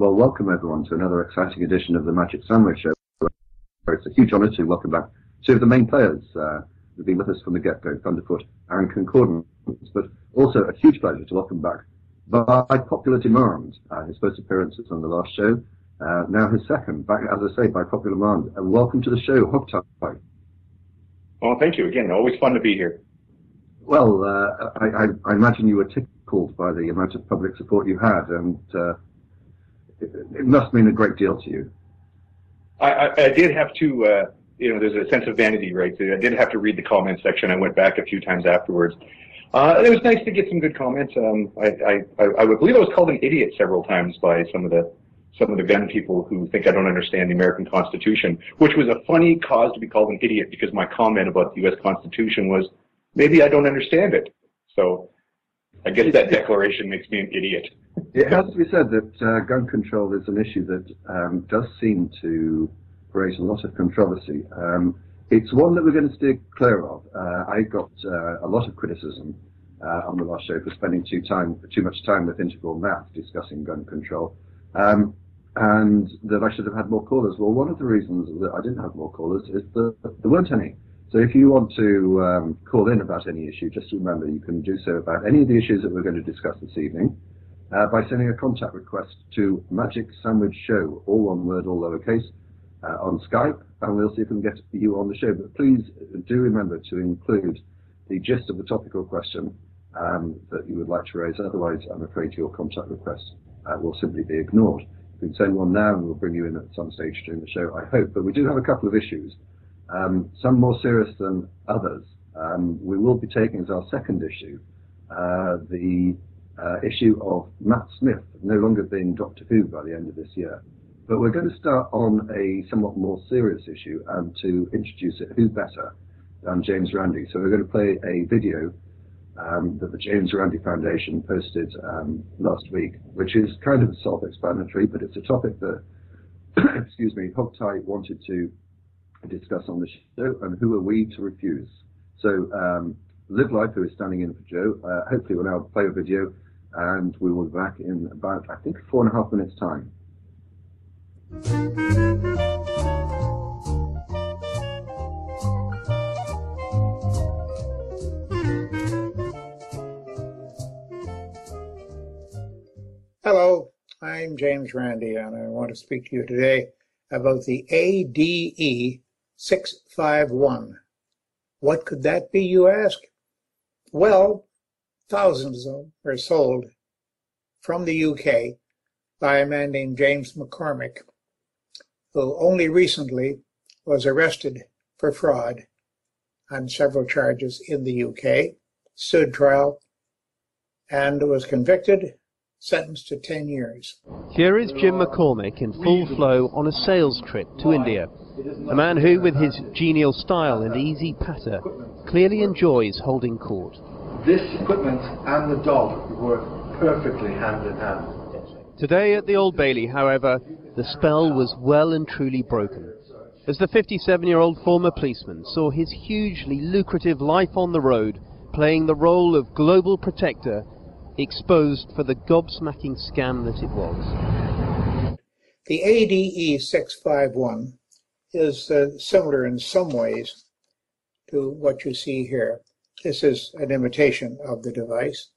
Well, welcome everyone to another exciting edition of the Magic Sandwich Show. It's a huge honour to welcome back two of the main players uh, who've been with us from the get-go, Thunderfoot and Concordance, but also a huge pleasure to welcome back by popular demand. Uh, his first appearance was on the last show, uh, now his second, back as I say, by popular demand. And welcome to the show, Hogtie. Well, thank you again. Always fun to be here. Well, uh, I, I, I, imagine you were tickled by the amount of public support you had, and uh, it, must mean a great deal to you. I, I, I did have to, uh, you know, there's a sense of vanity, right? So I did have to read the comment section. I went back a few times afterwards. Uh, it was nice to get some good comments. Um, I, I, I, believe I was called an idiot several times by some of the some of the gun people who think I don't understand the American Constitution, which was a funny cause to be called an idiot because my comment about the U.S. Constitution was maybe I don't understand it. So I guess that declaration makes me an idiot. It has to be said that uh, gun control is an issue that um, does seem to raise a lot of controversy. Um, it's one that we're going to steer clear of. Uh, I got uh, a lot of criticism uh, on the last show for spending too time too much time with integral math discussing gun control, um, and that I should have had more callers. Well, one of the reasons that I didn't have more callers is that there weren't any. So if you want to um, call in about any issue, just remember you can do so about any of the issues that we're going to discuss this evening uh, by sending a contact request to Magic Sandwich Show, all one word, all lowercase, uh, on Skype, and we'll see if we can get you on the show. But please do remember to include the gist of the topical question um, that you would like to raise. Otherwise, I'm afraid your contact request uh, will simply be ignored. You can send one now, and we'll bring you in at some stage during the show, I hope. But we do have a couple of issues, um, some more serious than others. Um, we will be taking as our second issue uh, the uh, issue of Matt Smith no longer being Doctor Who by the end of this year. But we're going to start on a somewhat more serious issue and to introduce it, who better than James Randi. So we're going to play a video um, that the James Randi Foundation posted um, last week, which is kind of self-explanatory, but it's a topic that, excuse me, Hogtie wanted to discuss on the show, and who are we to refuse? So um, Live Life, who is standing in for Joe, uh, hopefully will now play a video and we will be back in about, I think, four and a half minutes' time. Hello, I'm James Randi, and I want to speak to you today about the ADE 651. What could that be, you ask? Well, Thousands of them were sold from the UK by a man named James McCormick, who only recently was arrested for fraud on several charges in the UK, stood trial, and was convicted, sentenced to 10 years. Here is Jim McCormick in full flow on a sales trip to India. A man who, with his genial style and easy patter, clearly enjoys holding court this equipment and the dog work perfectly hand in hand. Today at the Old Bailey, however, the spell was well and truly broken, as the 57-year-old former policeman saw his hugely lucrative life on the road playing the role of global protector exposed for the gobsmacking scam that it was. The ADE 651 is uh, similar in some ways to what you see here. This is an imitation of the device.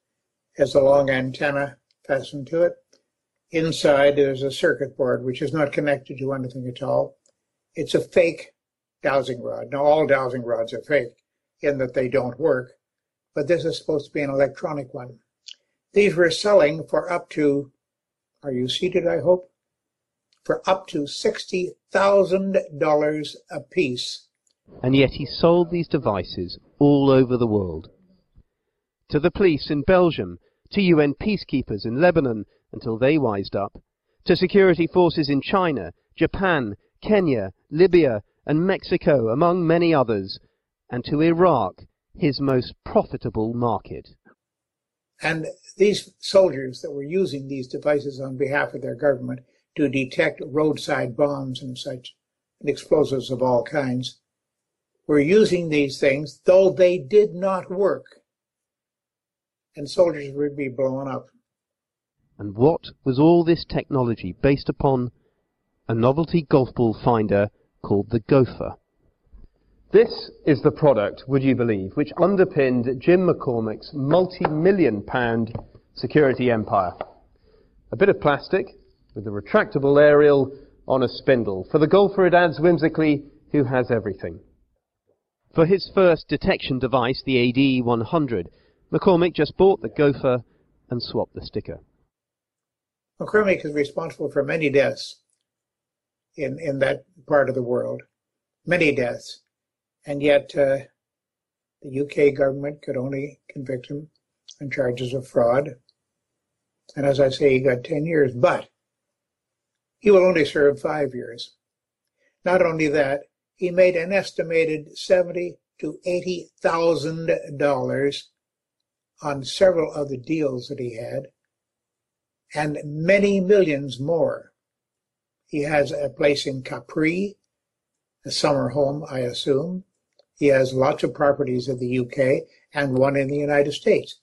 It has a long antenna fastened to it. Inside there's a circuit board which is not connected to anything at all. It's a fake dowsing rod. Now all dowsing rods are fake in that they don't work, but this is supposed to be an electronic one. These were selling for up to, are you seated, I hope? For up to $60,000 a piece and yet he sold these devices all over the world. To the police in Belgium, to UN peacekeepers in Lebanon until they wised up, to security forces in China, Japan, Kenya, Libya, and Mexico, among many others, and to Iraq, his most profitable market. And these soldiers that were using these devices on behalf of their government to detect roadside bombs and such, and explosives of all kinds, were using these things, though they did not work. And soldiers would be blown up. And what was all this technology based upon? A novelty golf ball finder called the Gopher. This is the product, would you believe, which underpinned Jim McCormick's multi-million pound security empire. A bit of plastic with a retractable aerial on a spindle. For the golfer it adds whimsically, who has everything. For his first detection device, the AD100, McCormick just bought the Gopher and swapped the sticker. McCormick is responsible for many deaths in, in that part of the world, many deaths. And yet, uh, the UK government could only convict him on charges of fraud. And as I say, he got 10 years, but he will only serve five years. Not only that, he made an estimated seventy to eighty thousand dollars on several of the deals that he had and many millions more. He has a place in Capri, a summer home, I assume. He has lots of properties in the UK and one in the United States.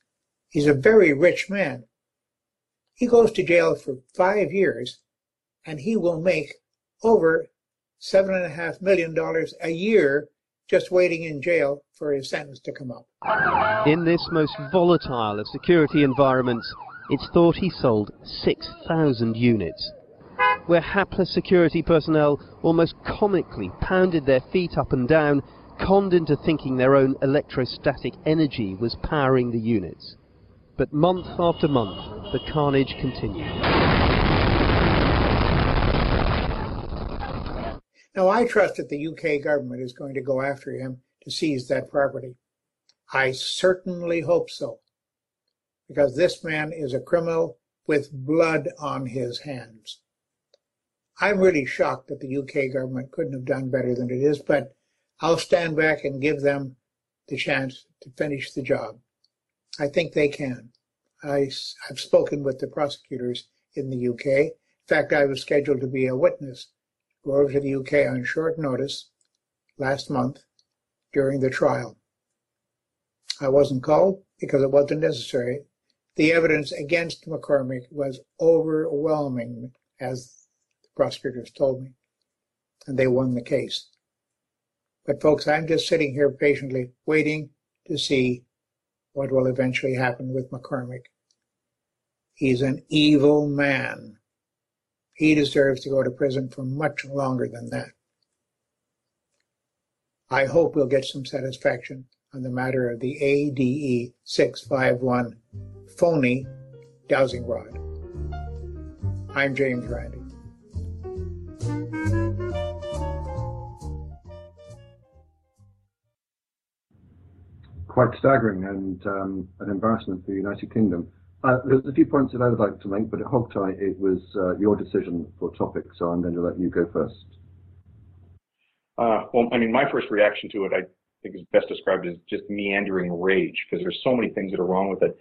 He's a very rich man. He goes to jail for five years and he will make over seven and a half million dollars a year just waiting in jail for his sentence to come up. In this most volatile of security environments, it's thought he sold 6,000 units, where hapless security personnel almost comically pounded their feet up and down, conned into thinking their own electrostatic energy was powering the units. But month after month, the carnage continued. Now, I trust that the UK government is going to go after him to seize that property. I certainly hope so because this man is a criminal with blood on his hands. I'm really shocked that the UK government couldn't have done better than it is, but I'll stand back and give them the chance to finish the job. I think they can. I, have spoken with the prosecutors in the UK. In fact, I was scheduled to be a witness, go over to the UK on short notice last month during the trial. I wasn't called because it wasn't necessary the evidence against McCormick was overwhelming, as the prosecutors told me, and they won the case. But folks, I'm just sitting here patiently waiting to see what will eventually happen with McCormick. He's an evil man. He deserves to go to prison for much longer than that. I hope we'll get some satisfaction on the matter of the ADE 651 phony dowsing rod. I'm James Randi. Quite staggering and um, an embarrassment for the United Kingdom. Uh, there's a few points that I would like to make, but at Hogtie it was uh, your decision for topic, so I'm going to let you go first. Uh, well, I mean, my first reaction to it, I think is best described as just meandering rage, because there's so many things that are wrong with it.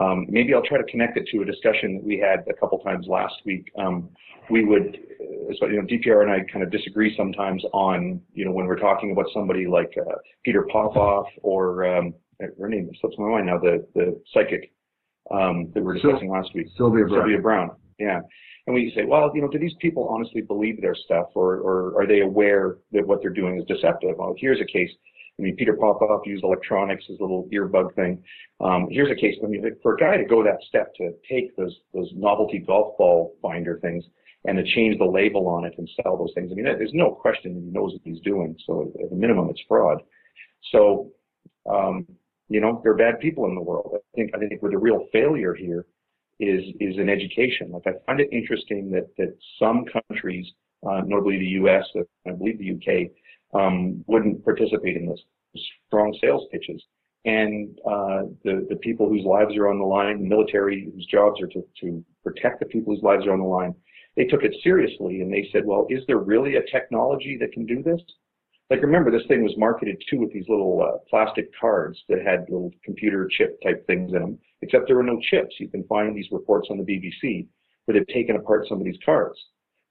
Um, maybe I'll try to connect it to a discussion that we had a couple times last week. Um, we would, uh, so, you know, DPR and I kind of disagree sometimes on, you know, when we're talking about somebody like uh, Peter Popoff or um, her name slips my mind now, the the psychic um, that we were discussing last week, Sylvia Browne. Sylvia Browne. Yeah, and we say, well, you know, do these people honestly believe their stuff, or or are they aware that what they're doing is deceptive? Well, here's a case I mean, Peter Popoff used electronics, his little earbug thing. Um, here's a case. I mean, for a guy to go that step to take those those novelty golf ball finder things and to change the label on it and sell those things. I mean, there's no question that he knows what he's doing. So at a minimum, it's fraud. So, um, you know, there are bad people in the world. I think I think where the real failure here is is in education. Like I find it interesting that that some countries, uh, notably the U.S., I believe the U.K um, wouldn't participate in this strong sales pitches. And uh, the the people whose lives are on the line, the military whose jobs are to to protect the people whose lives are on the line, they took it seriously and they said, well, is there really a technology that can do this? Like remember, this thing was marketed too with these little uh, plastic cards that had little computer chip type things in them. Except there were no chips. You can find these reports on the BBC where they've taken apart some of these cards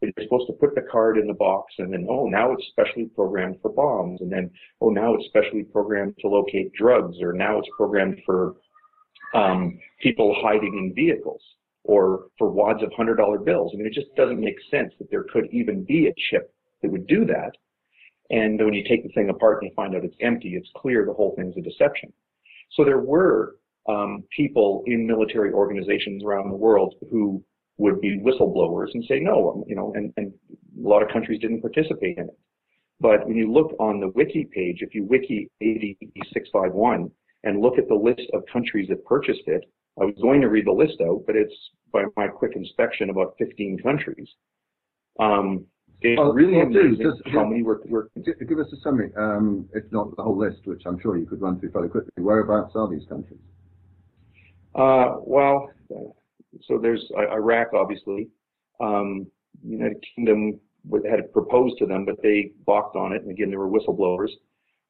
you're supposed to put the card in the box and then, oh, now it's specially programmed for bombs. And then, oh, now it's specially programmed to locate drugs or now it's programmed for um, people hiding in vehicles. or for wads of hundred dollar bills. I mean, it just doesn't make sense that there could even be a chip that would do that. And when you take the thing apart and you find out it's empty, it's clear the whole thing's a deception. So there were um, people in military organizations around the world who would be whistleblowers and say no, you know, and, and a lot of countries didn't participate in it. But when you look on the wiki page, if you wiki AD651 and look at the list of countries that purchased it, I was going to read the list out, but it's by my quick inspection about 15 countries. Um, it's Oh, really do, just- how many were, were Give us a summary, um, if not the whole list, which I'm sure you could run through fairly quickly. Whereabouts are these countries? Uh, well, so there's Iraq, obviously. Um, United Kingdom had proposed to them, but they balked on it. And again, there were whistleblowers.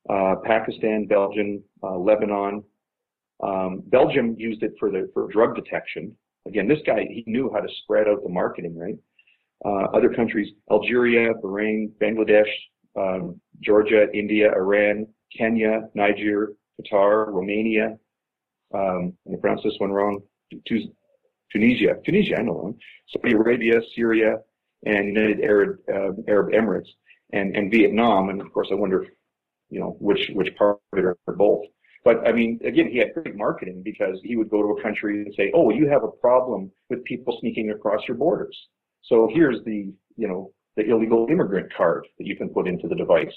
Uh, Pakistan, Belgium, uh, Lebanon. Um, Belgium used it for the for drug detection. Again, this guy he knew how to spread out the marketing, right? Uh, other countries: Algeria, Bahrain, Bangladesh, um, Georgia, India, Iran, Kenya, Niger, Qatar, Romania, um, I pronounced this one wrong, Tunisia, Tunisia, I know them, Saudi Arabia, Syria, and United Arab, uh, Arab Emirates, and, and Vietnam, and of course I wonder, you know, which, which part of it are both. But I mean, again, he had great marketing because he would go to a country and say, oh, you have a problem with people sneaking across your borders. So here's the, you know, the illegal immigrant card that you can put into the device.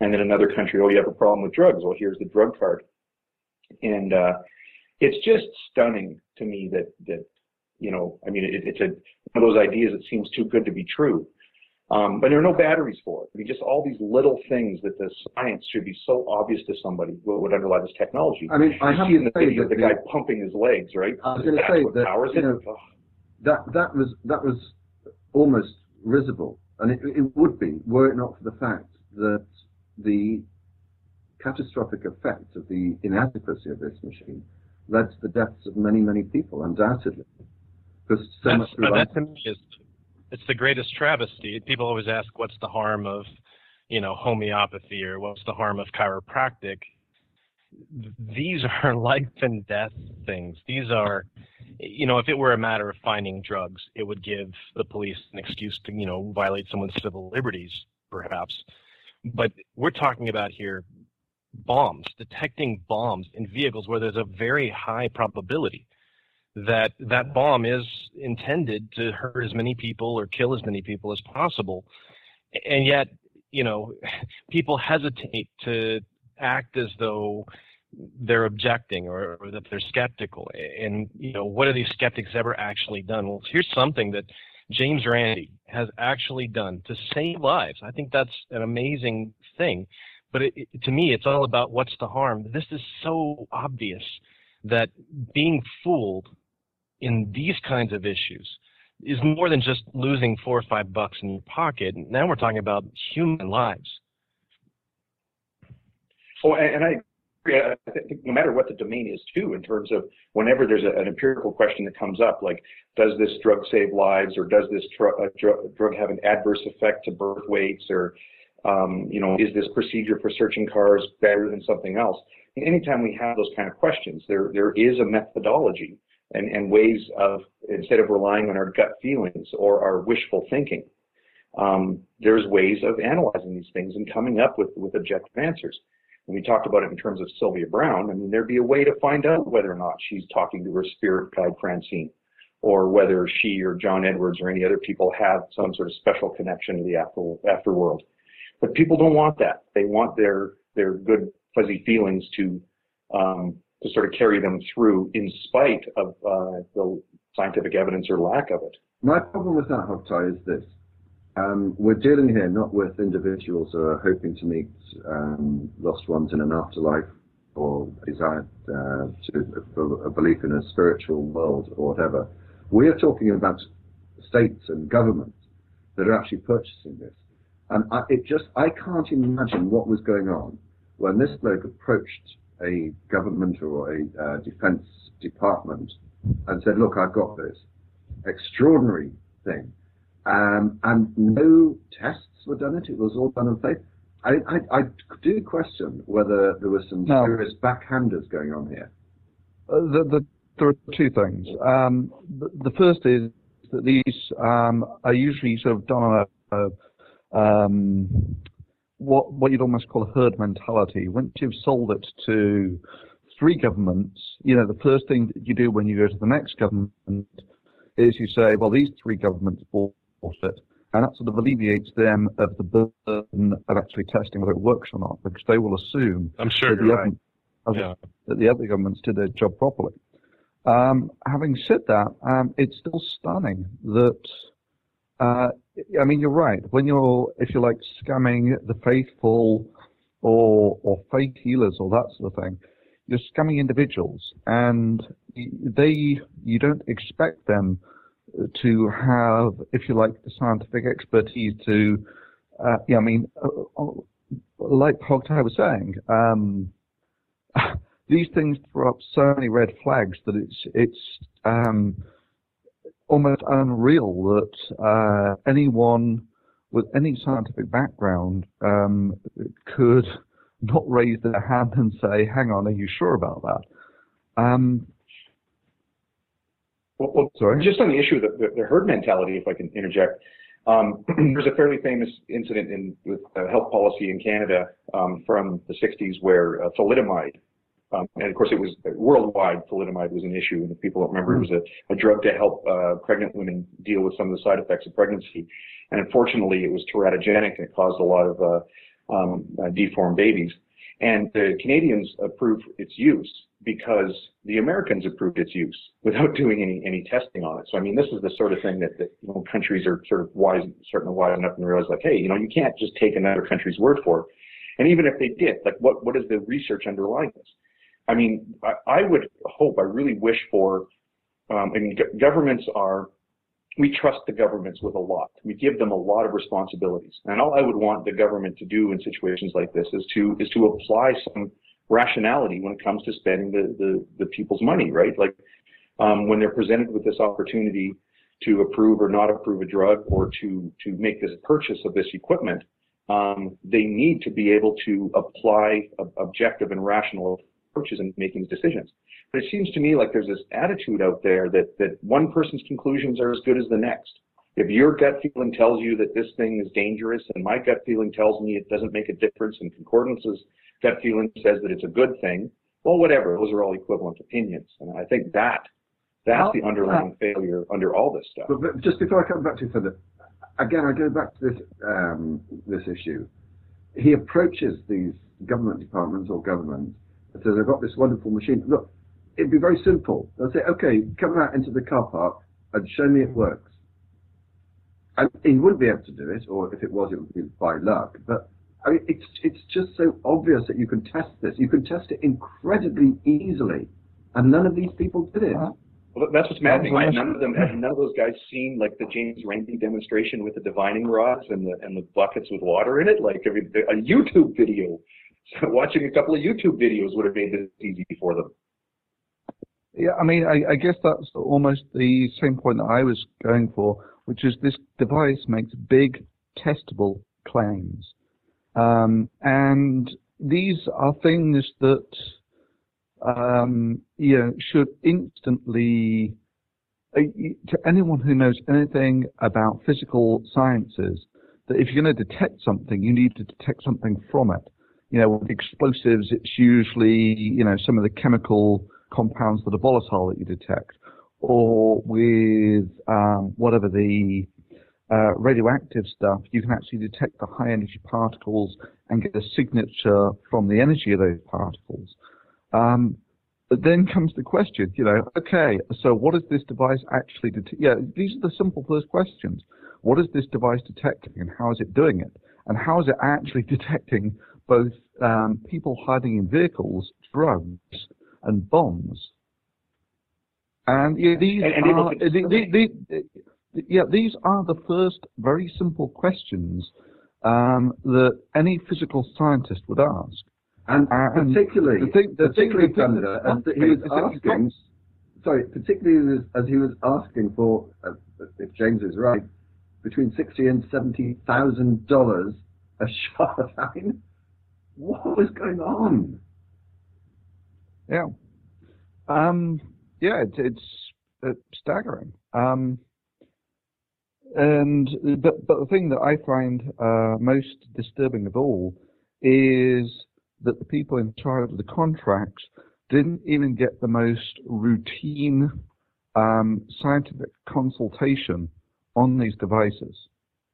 And then another country, oh, you have a problem with drugs. Well, here's the drug card. And, uh, it's just stunning to me that that you know I mean it, it's a one of those ideas that seems too good to be true. Um, but there are no batteries for it. I mean, just all these little things that the science should be so obvious to somebody what would underlie this technology. I mean, I you have see in the say video that the the- guy pumping his legs, right? I was gonna say that, you know, That that was that was almost risible, and it, it would be were it not for the fact that the catastrophic effect of the inadequacy of this machine led to the deaths of many many people, undoubtedly. Because so That's, much uh, reliance- that to me is it's the greatest travesty. People always ask, "What's the harm of, you know, homeopathy or what's the harm of chiropractic?" Th- These are life and death things. These are, you know, if it were a matter of finding drugs, it would give the police an excuse to, you know, violate someone's civil liberties, perhaps. But we're talking about here bombs, detecting bombs in vehicles where there's a very high probability that that bomb is intended to hurt as many people or kill as many people as possible. And yet, you know, people hesitate to act as though they're objecting or, or that they're skeptical. And, you know, what have these skeptics ever actually done? Well, here's something that James Randi has actually done to save lives. I think that's an amazing thing. But it, it, to me, it's all about what's the harm. This is so obvious that being fooled in these kinds of issues is more than just losing four or five bucks in your pocket. Now we're talking about human lives. Oh, and, I. I think no matter what the domain is, too, in terms of whenever there's a, an empirical question that comes up, like does this drug save lives, or does this tr- uh, dr- drug have an adverse effect to birth weights, or um, you know, is this procedure for searching cars better than something else? Anytime we have those kind of questions, there there is a methodology and, and ways of instead of relying on our gut feelings or our wishful thinking, um, there's ways of analyzing these things and coming up with with objective answers. And we talked about it in terms of Sylvia Browne. I mean, there'd be a way to find out whether or not she's talking to her spirit guide Francine, or whether she or John Edwards or any other people have some sort of special connection to the after afterworld. But people don't want that. They want their their good fuzzy feelings to um, to sort of carry them through, in spite of uh, the scientific evidence or lack of it. My problem with that, Hogtie, is this. Um, we're dealing here not with individuals who are hoping to meet um, lost ones in an afterlife or desire uh, to for a belief in a spiritual world or whatever. We are talking about states and governments that are actually purchasing this. And I, it just, I can't imagine what was going on when this bloke approached a government or a uh, defense department and said, look, I've got this extraordinary thing. Um, and no tests were done it. It was all done on faith. I, I, I do question whether there was some No. serious backhanders going on here. Uh, the, the there are two things. Um, the, the, first is that these um, are usually sort of done on a, a um, what what you'd almost call a herd mentality. Once you've sold it to three governments, you know the first thing that you do when you go to the next government is you say, well, these three governments bought it, and that sort of alleviates them of the burden of actually testing whether it works or not, because they will assume I'm sure that, the right. other, yeah. that the other governments did their job properly. Um, having said that, um, it's still stunning that. Uh, I mean, you're right. When you're, if you like, scamming the faithful or or faith healers or that sort of thing, you're scamming individuals, and they you don't expect them to have, if you like, the scientific expertise to. Uh, yeah, I mean, uh, like Hogtie was saying, um, these things throw up so many red flags that it's it's um, almost unreal that uh, anyone with any scientific background um, could not raise their hand and say, "Hang on, are you sure about that?" Um, well, well, Sorry? just on the issue of the, the, herd mentality, if I can interject, um, there's a fairly famous incident in with uh, health policy in Canada um, from the 60s where uh, thalidomide um, and of course, it was worldwide. Thalidomide was an issue, and if people don't remember, it was a, a drug to help uh, pregnant women deal with some of the side effects of pregnancy. And unfortunately, it was teratogenic, and it caused a lot of uh, um, uh, deformed babies. And the Canadians approved its use because the Americans approved its use without doing any any testing on it. So I mean, this is the sort of thing that, that you know, countries are sort of wise, starting to wisen up and realize, like, hey, you know, you can't just take another country's word for it. And even if they did, like, what what is the research underlying this? I mean, I, I would hope, I really wish for, um, I mean, g- governments are, we trust the governments with a lot. We give them a lot of responsibilities. And all I would want the government to do in situations like this is to, is to apply some rationality when it comes to spending the, the, the people's money, right? Like, um, when they're presented with this opportunity to approve or not approve a drug or to, to make this purchase of this equipment, um, they need to be able to apply objective and rational approaches in making decisions. But it seems to me like there's this attitude out there that, that one person's conclusions are as good as the next. If your gut feeling tells you that this thing is dangerous and my gut feeling tells me it doesn't make a difference and concordance's gut feeling says that it's a good thing, well, whatever. Those are all equivalent opinions. And I think that that's the underlying failure under all this stuff. But, but just before I come back to you further, again, I go back to this um, this issue. He approaches these government departments or governments and says, "I've got this wonderful machine. Look, it'd be very simple. They'll say, okay, come out into the car park and show me it works." And he wouldn't be able to do it, or if it was, it would be by luck. But I mean, it's it's just so obvious that you can test this. You can test it incredibly easily, and none of these people did it. Uh-huh. Well, that's what's maddening. None of them have none of those guys seen like the James Randi demonstration with the divining rods and the and the buckets with water in it. Like I mean, a YouTube video. So watching a couple of YouTube videos would have made this easy for them. Yeah, I mean, I, I guess that's almost the same point that I was going for, which is this device makes big testable claims. Um, and these are things that um, you know, should instantly, uh, to anyone who knows anything about physical sciences, that if you're going to detect something, you need to detect something from it. You know, with explosives, it's usually, you know, some of the chemical compounds that are volatile that you detect. Or with um, whatever the uh, radioactive stuff, you can actually detect the high energy particles and get a signature from the energy of those particles. Um, but then comes the question, you know, okay, so what is this device actually detect? Yeah, these are the simple first questions. What is this device detecting and how is it doing it? And how is it actually detecting both um, people hiding in vehicles, drugs, and bombs? And yeah, these And- and are, yeah, these are the first very simple questions um, that any physical scientist would ask. And and particularly, the thing- the particularly the thing Thunder, that's as he was asking, sorry, particularly as, as he was asking for, uh, if James is right, between sixty and seventy thousand dollars a shot. I mean, what was going on? Yeah. Um, yeah, it's, it's, it's staggering. Um, and but but the thing that I find uh, most disturbing of all is that the people in charge of the contracts didn't even get the most routine um, scientific consultation on these devices.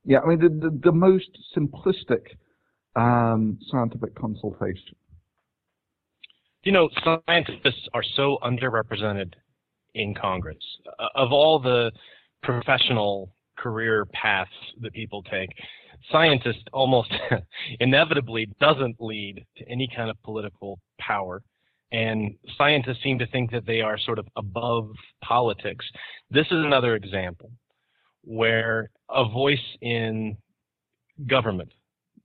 Yeah, I mean the the, the most simplistic um, scientific consultation. You know, scientists are so underrepresented in Congress. Uh, of all the professional career paths that people take, scientist almost inevitably doesn't lead to any kind of political power. And scientists seem to think that they are sort of above politics. This is another example where a voice in government,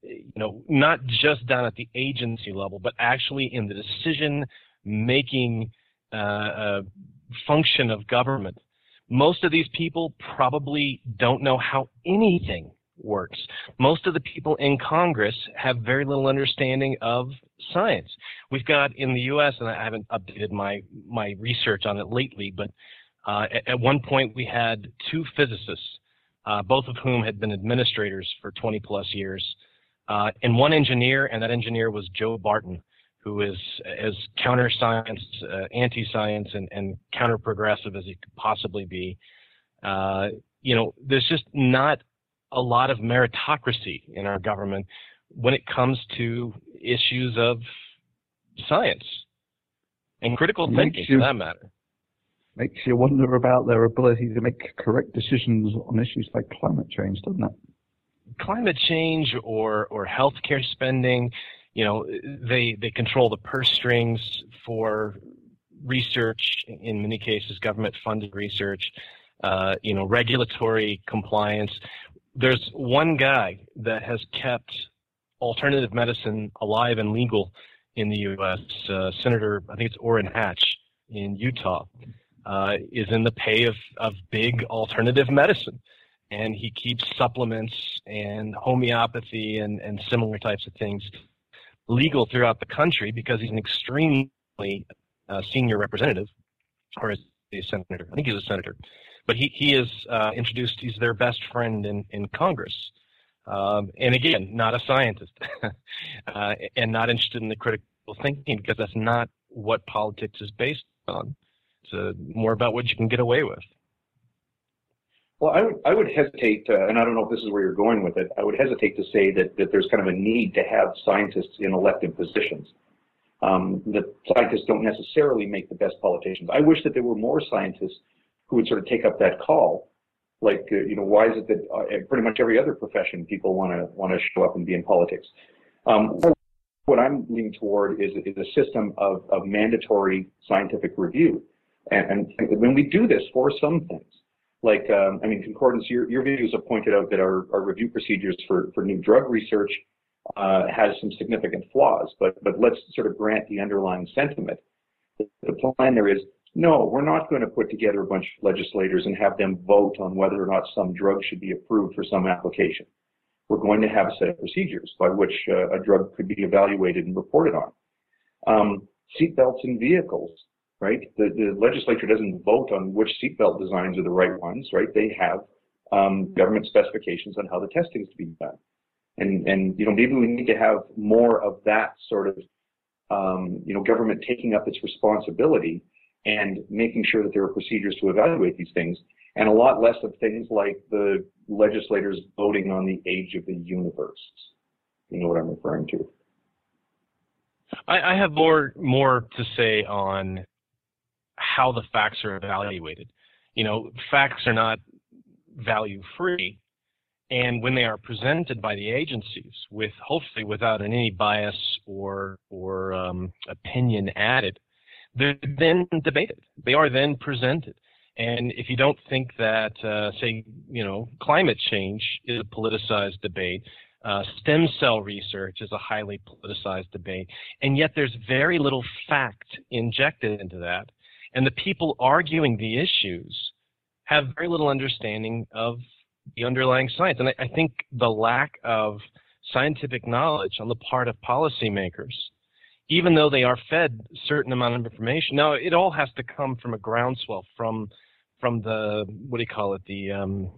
you know, not just down at the agency level, but actually in the decision making uh, uh, function of government. Most of these people probably don't know how anything works. Most of the people in Congress have very little understanding of science. We've got in the U.S., and I haven't updated my my research on it lately, but uh, at, at, one point we had two physicists, uh, both of whom had been administrators for 20 plus years, uh, and one engineer, and that engineer was Joe Barton, who is as counter science, uh, anti science, and, and counter progressive as he could possibly be. Uh, you know, there's just not a lot of meritocracy in our government when it comes to issues of science and critical thinking, you, for that matter. Makes you wonder about their ability to make correct decisions on issues like climate change, doesn't it? Climate change or or healthcare spending, you know, they they control the purse strings for research. In many cases, government-funded research. Uh, you know, regulatory compliance there's one guy that has kept alternative medicine alive and legal in the U.S. Uh, Senator, I think it's Orrin Hatch in Utah, uh, is in the pay of, of big alternative medicine. And he keeps supplements and homeopathy and, and similar types of things legal throughout the country because he's an extremely uh, senior representative, or is he a senator? I think he's a senator but he, he is uh, introduced, he's their best friend in, in Congress. Um, and again, not a scientist uh, and not interested in the critical thinking because that's not what politics is based on. It's uh, more about what you can get away with. Well, I would, I would hesitate, uh, and I don't know if this is where you're going with it, I would hesitate to say that, that there's kind of a need to have scientists in elected positions. Um, that scientists don't necessarily make the best politicians. I wish that there were more scientists who would sort of take up that call. Like, uh, you know, why is it that uh, pretty much every other profession people want to want to show up and be in politics? Um, what I'm leaning toward is, is a system of, of mandatory scientific review. And, and, when we do this for some things, like, um, I mean, Concordance, your, your videos have pointed out that our, our review procedures for, for new drug research uh, has some significant flaws, but, but let's sort of grant the underlying sentiment. The plan there is no, we're not going to put together a bunch of legislators and have them vote on whether or not some drug should be approved for some application. We're going to have a set of procedures by which uh, a drug could be evaluated and reported on. Um, seatbelts in vehicles, right? The, the, legislature doesn't vote on which seatbelt designs are the right ones, right? They have um, government specifications on how the testing is to be done. And, and, you know, maybe we need to have more of that sort of, um, you know, government taking up its responsibility and making sure that there are procedures to evaluate these things, and a lot less of things like the legislators voting on the age of the universe. You know what I'm referring to. I, I have more more to say on how the facts are evaluated. You know, facts are not value free, and when they are presented by the agencies, with hopefully without any bias or or um, opinion added, they're then debated. They are then presented. And if you don't think that, uh, say, you know, climate change is a politicized debate, uh, stem cell research is a highly politicized debate, and yet there's very little fact injected into that, and the people arguing the issues have very little understanding of the underlying science. And I, I think the lack of scientific knowledge on the part of policymakers even though they are fed a certain amount of information. Now, it all has to come from a groundswell, from from the what do you call it, the um,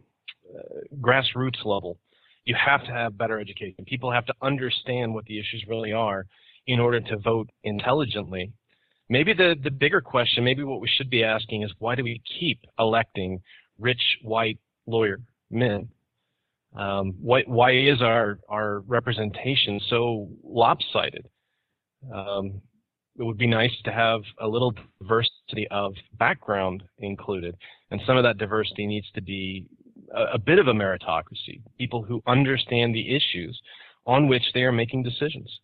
uh, grassroots level. You have to have better education. People have to understand what the issues really are in order to vote intelligently. Maybe the, the bigger question, maybe what we should be asking is why do we keep electing rich white lawyer men? Um, why, why is our, our representation so lopsided? Um, it would be nice to have a little diversity of background included, and some of that diversity needs to be a, a bit of a meritocracy, people who understand the issues on which they are making decisions.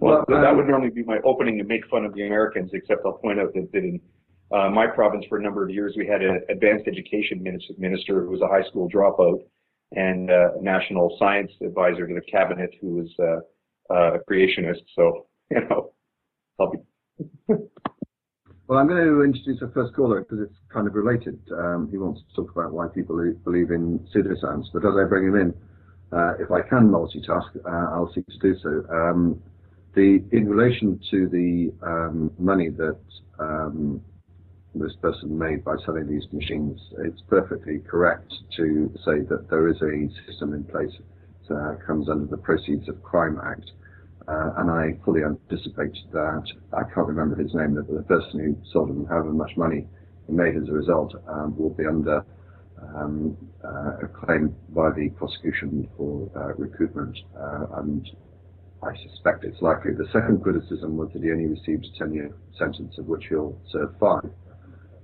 Well, that would normally be my opening to make fun of the Americans, except I'll point out that, that in uh, my province for a number of years we had an advanced education minister who was a high school dropout and uh, a national science advisor to the cabinet who was uh, uh a creationist. So, you know, I'll be. well, I'm going to introduce our first caller because it's kind of related. Um, he wants to talk about why people believe in pseudoscience. But as I bring him in, uh, if I can multitask, uh, I'll seek to do so. Um, the, in relation to the um, money that um, this person made by selling these machines, it's perfectly correct to say that there is a system in place that comes under the Proceeds of Crime Act. Uh, and I fully anticipate that, I can't remember his name, but the person who sold them however much money he made as a result um, will be under um, uh, a claim by the prosecution for uh, recoupment. Uh, and I suspect it's likely. The second criticism was that he only received a 10-year sentence, of which he'll serve five.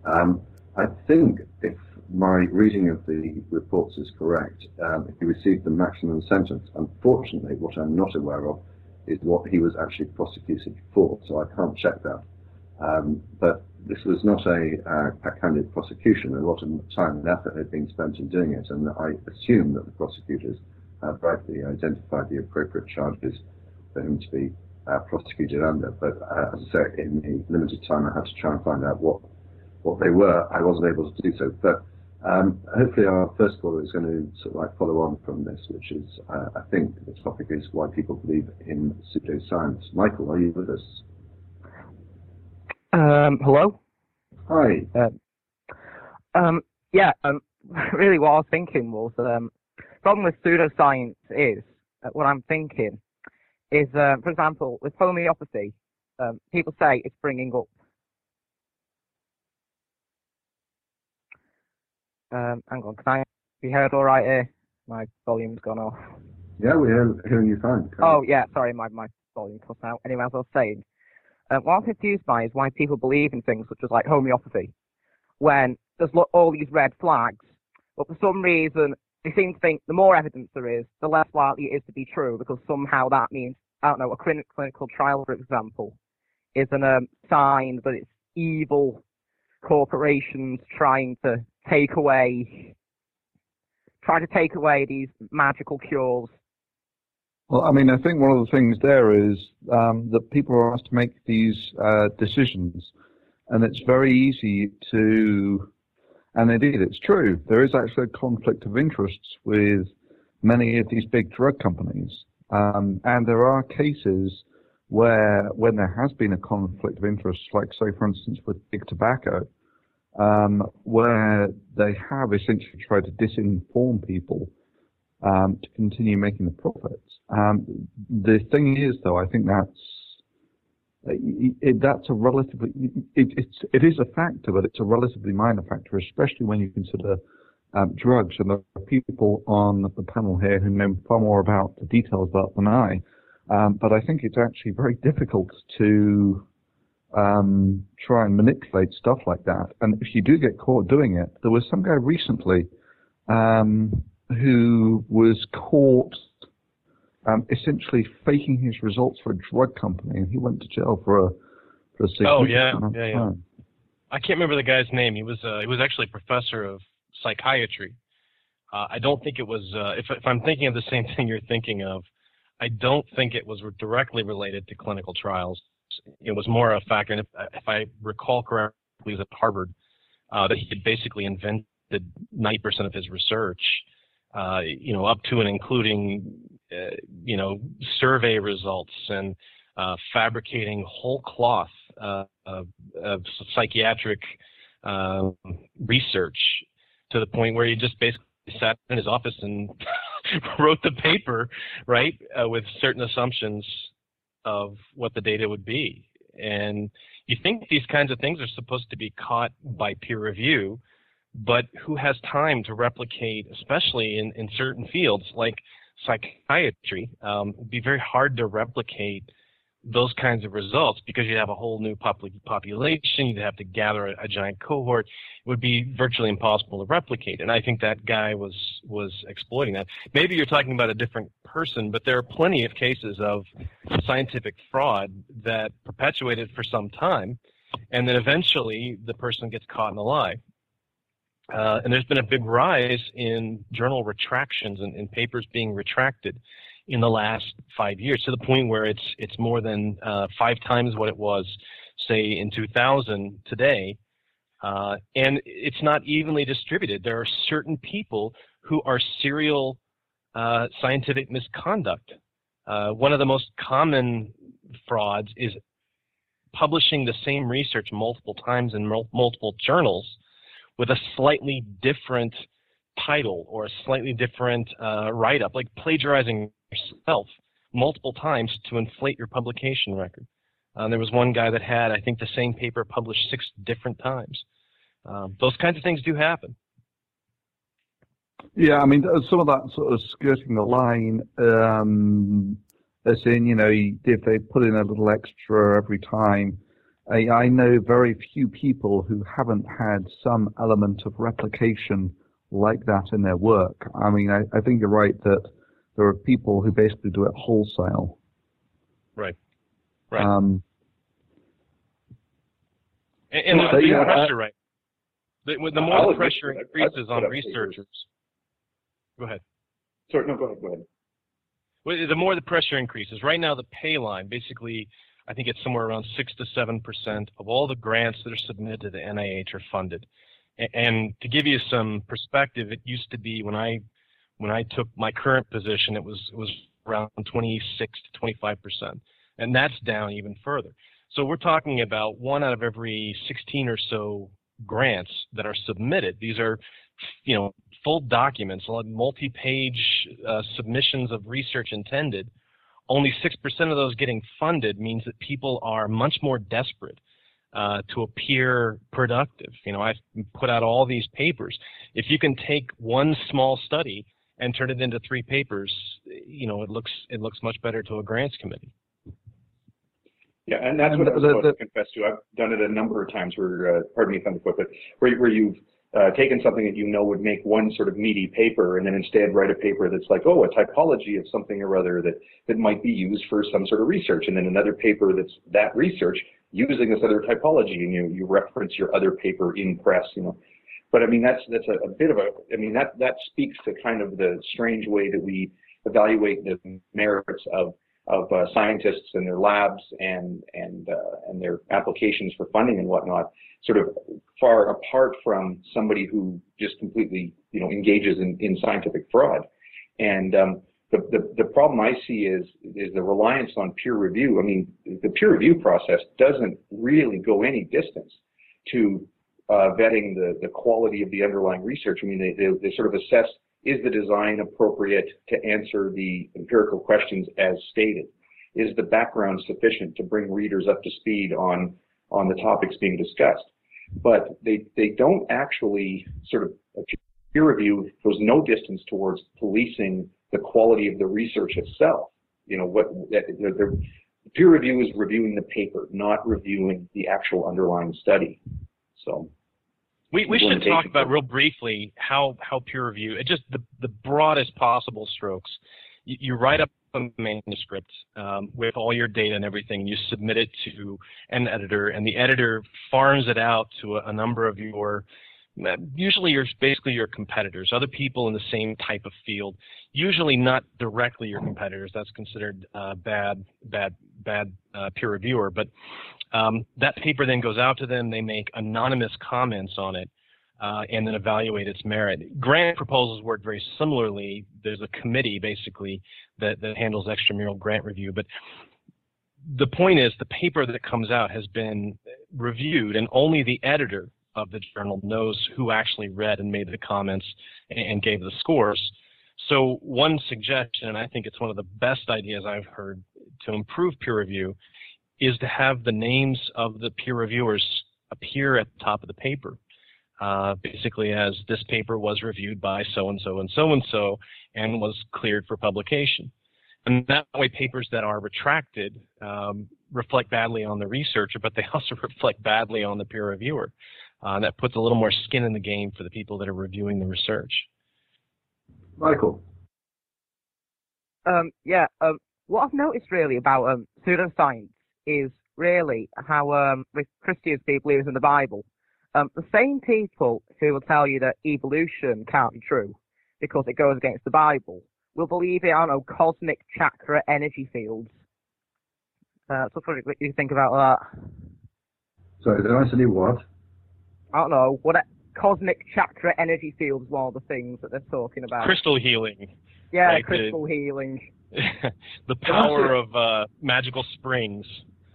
Um, I think if my reading of the reports is correct, um, he received the maximum sentence. Unfortunately, what I'm not aware of is what he was actually prosecuted for, so I can't check that. Um, but this was not a uh, prosecution. A lot of time and effort had been spent in doing it, and I assume that the prosecutors have rightly identified the appropriate charges for him to be uh, prosecuted under. But uh, as I say, in the limited time I had to try and find out what what they were, I wasn't able to do so. But um, hopefully our first caller is going to sort of like follow on from this, which is, uh, I think the topic is why people believe in pseudoscience. Michael, are you with us? Um, hello? Hi. Uh, um, yeah, um, really what I was thinking was, um, problem with pseudoscience is, uh, what I'm thinking is, uh, for example, with homeopathy, um, people say it's bringing up Um, hang on, can I be heard all right here? My volume's gone off. Yeah, we're hearing you fine. Oh, yeah, sorry, my, my volume cut out. Anyway, as I was saying, uh, what I'm confused by is why people believe in things such as like homeopathy, when there's all these red flags, but for some reason they seem to think the more evidence there is, the less likely it is to be true, because somehow that means, I don't know, a clinical trial, for example, is a um, sign that it's evil corporations trying to take away, try to take away these magical cures. Well, I mean, I think one of the things there is um, that people are asked to make these uh, decisions, and it's very easy to, and indeed it's true, there is actually a conflict of interests with many of these big drug companies. Um, and there are cases where, when there has been a conflict of interest, like say, for instance, with big tobacco, um, where they have essentially tried to disinform people um, to continue making the profits. Um, the thing is, though, I think that's it, it, that's a relatively it, it's it is a factor, but it's a relatively minor factor, especially when you consider um, drugs. And there are people on the panel here who know far more about the details about than I. Um, but I think it's actually very difficult to um, try and manipulate stuff like that. And if you do get caught doing it, there was some guy recently um, who was caught um, essentially faking his results for a drug company, and he went to jail for a for a oh yeah yeah yeah. I can't remember the guy's name. He was uh, he was actually a professor of psychiatry. Uh, I don't think it was. Uh, if, if I'm thinking of the same thing you're thinking of, I don't think it was directly related to clinical trials it was more a factor. And if, if I recall correctly, he was at Harvard, uh, that he had basically invented 90% of his research, uh, you know, up to and including you know, survey results and uh, fabricating whole cloth uh, of, of, psychiatric um, research to the point where he just basically sat in his office and wrote the paper, right, uh, with certain assumptions of what the data would be. And you think these kinds of things are supposed to be caught by peer review, but who has time to replicate, especially in, in certain fields like psychiatry? Um, it'd be very hard to replicate those kinds of results because you'd have a whole new population, you'd have to gather a, a, giant cohort. It would be virtually impossible to replicate. And I think that guy was was exploiting that. Maybe you're talking about a different person, but there are plenty of cases of scientific fraud that perpetuated for some time, and then eventually the person gets caught in a lie. Uh, and there's been a big rise in journal retractions and, and papers being retracted in the last five years to the point where it's it's more than uh, five times what it was, say, in 2000 today. Uh, and it's not evenly distributed. There are certain people who are serial uh, scientific misconduct. Uh, one of the most common frauds is publishing the same research multiple times in multiple journals with a slightly different title or a slightly different uh, write-up, like plagiarizing yourself multiple times to inflate your publication record. Uh, there was one guy that had, I think, the same paper published six different times. Um, those kinds of things do happen. Yeah, I mean, some of that sort of skirting the line, um, as in, you know, if they put in a little extra every time. I, I know very few people who haven't had some element of replication like that in their work. I mean, I, I think you're right that there are people who basically do it wholesale. Right. Right. Um, and, and well, the, yeah, pressure, right? The, the more the pressure increases on researchers. Go ahead. Sorry, no, go ahead. Go ahead. Well, the more the pressure increases. Right now, the pay line, basically, I think it's somewhere around six to seven percent of all the grants that are submitted to the NIH are funded. And to give you some perspective, it used to be when I when I took my current position, it was it was around 26 to 25 percent, and that's down even further. So we're talking about one out of every 16 or so grants that are submitted. These are, you know, full documents, multi-page uh, submissions of research intended. Only 6% of those getting funded means that people are much more desperate uh, to appear productive. You know, I've put out all these papers. If you can take one small study and turn it into three papers, you know, it looks it looks much better to a grants committee. Yeah, and that's what I was the, the, to confess to. I've done it a number of times where, uh, pardon me if I'm quick, but where, where you've uh, taken something that you know would make one sort of meaty paper and then instead write a paper that's like, oh, a typology of something or other that, that might be used for some sort of research, and then another paper that's that research using this other typology, and you, you reference your other paper in press, you know. But I mean, that's that's a, a bit of a. I mean, that that speaks to kind of the strange way that we evaluate the merits of of uh, scientists and their labs and and uh, and their applications for funding and whatnot, sort of far apart from somebody who just completely you know engages in, in scientific fraud. And um, the, the the problem I see is is the reliance on peer review. I mean, the peer review process doesn't really go any distance to uh, vetting the, the quality of the underlying research. I mean, they, they, they sort of assess is the design appropriate to answer the empirical questions as stated? Is the background sufficient to bring readers up to speed on on the topics being discussed? But they they don't actually sort of peer review goes no distance towards policing the quality of the research itself. You know what they're, they're, peer review is reviewing the paper, not reviewing the actual underlying study. So we, we should talk about real briefly how, how peer review, It just the, the broadest possible strokes. You, you write up a manuscript um, with all your data and everything, and you submit it to an editor, and the editor farms it out to a, a number of your usually you're basically your competitors, other people in the same type of field. Usually not directly your competitors. That's considered uh, bad, bad, bad uh, peer reviewer. But um, that paper then goes out to them. They make anonymous comments on it. uh, and then evaluate its merit. Grant proposals work very similarly. There's a committee basically that, that handles extramural grant review, but the point is the paper that comes out has been reviewed and only the editor of the journal knows who actually read and made the comments and, gave the scores. So one suggestion, and I think it's one of the best ideas I've heard to improve peer review, is to have the names of the peer reviewers appear at the top of the paper. Uh, basically as this paper was reviewed by so and so and so and so and was cleared for publication. And that way, papers that are retracted um, reflect badly on the researcher, but they also reflect badly on the peer reviewer. Uh, that puts a little more skin in the game for the people that are reviewing the research. Michael. Um, yeah, um, what I've noticed really about um, pseudoscience is really how um, with Christians people believe in the Bible. Um, the same people who will tell you that evolution can't be true because it goes against the Bible will believe in, I don't know, cosmic chakra energy fields. Uh, so what do you think about that? Sorry, did I say what? I don't know, what cosmic chakra energy fields is one of the things that they're talking about. Crystal healing. Yeah, like crystal the, healing. the power of uh, magical springs.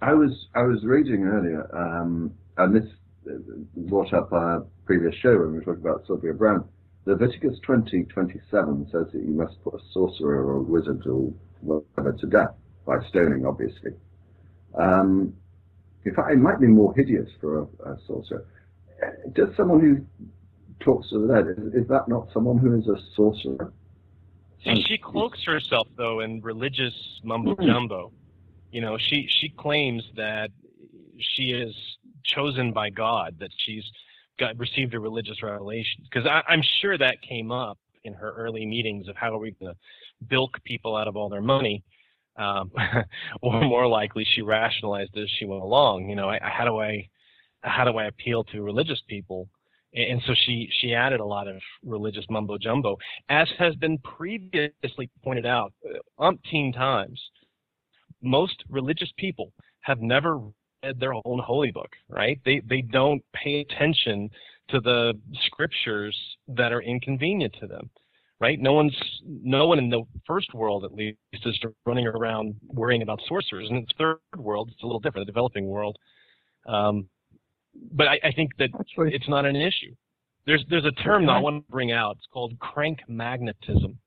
I was I was reading earlier, um, and this uh, brought up our previous show when we were talking about Sylvia Browne. Leviticus 20, 27 says that you must put a sorcerer or a wizard or whatever to death by stoning, obviously. Um, in fact, it might be more hideous for a, a sorcerer. Does someone who talks to the dead, is, is that not someone who is a sorcerer? See, she cloaks herself though in religious mumbo hmm. jumbo. You know, she she claims that she is chosen by God, that she's got received a religious revelation. Because I'm sure that came up in her early meetings of how are we going to bilk people out of all their money, um, or more likely she rationalized as she went along. You know, I, how do I how do I appeal to religious people? And so she she added a lot of religious mumbo jumbo, as has been previously pointed out uh, umpteen times. Most religious people have never read their own holy book, right? They they don't pay attention to the scriptures that are inconvenient to them, right? No one's no one in the first world at least is running around worrying about sorcerers. In the third world, it's a little different, the developing world. Um, but I, I think that it's not an issue. There's there's a term that I want to bring out. It's called crank magnetism,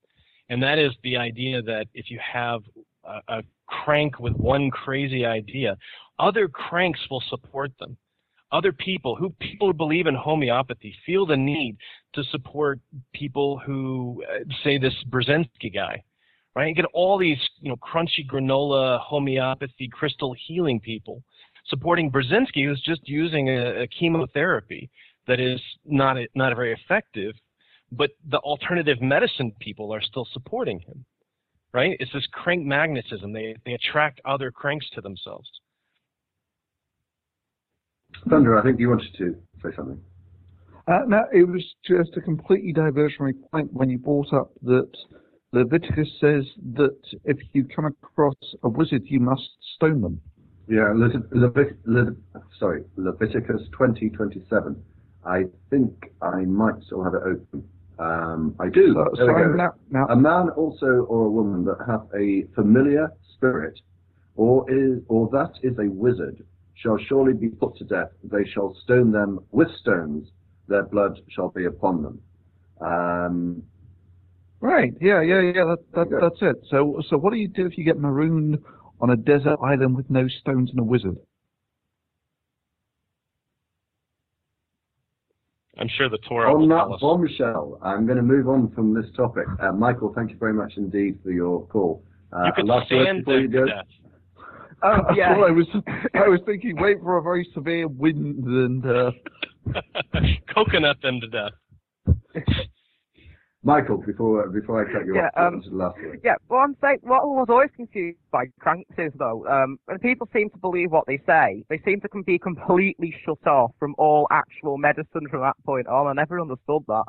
and that is the idea that if you have a, a crank with one crazy idea, other cranks will support them. Other people who people who believe in homeopathy feel the need to support people who uh, say this Burzynski guy, right? You get all these, you know, crunchy granola homeopathy crystal healing people supporting Burzynski, who's just using a, a chemotherapy that is not a, not very effective, but the alternative medicine people are still supporting him, right? It's this crank magnetism. They they attract other cranks to themselves. Thunder, I think you wanted to say something. Uh, no, it was just a completely diversionary point when you brought up that Leviticus says that if you come across a wizard, you must stone them. Yeah, Levit- Levit- sorry, Leviticus 20:27. I think I might still have it open. Um, I do. So, so now, now. A man also or a woman that hath a familiar spirit, or is or that is a wizard, shall surely be put to death. They shall stone them with stones. Their blood shall be upon them. Um, right. Yeah. Yeah. Yeah. That, that, that's it. So, so what do you do if you get marooned on a desert island with no stones and a wizard? I'm sure the Torah on will that tell us. bombshell, I'm going to move on from this topic. Uh, Michael, thank you very much indeed for your call. Uh, you could stand them to death. Oh, yeah. I was, I was thinking, wait for a very severe wind and uh... coconut them to death. Michael, before before I cut you yeah, off, um, last word. Yeah, well, I'm saying what I was always confused by cranks is though, um, when people seem to believe what they say, they seem to be completely shut off from all actual medicine from that point on. I never understood that.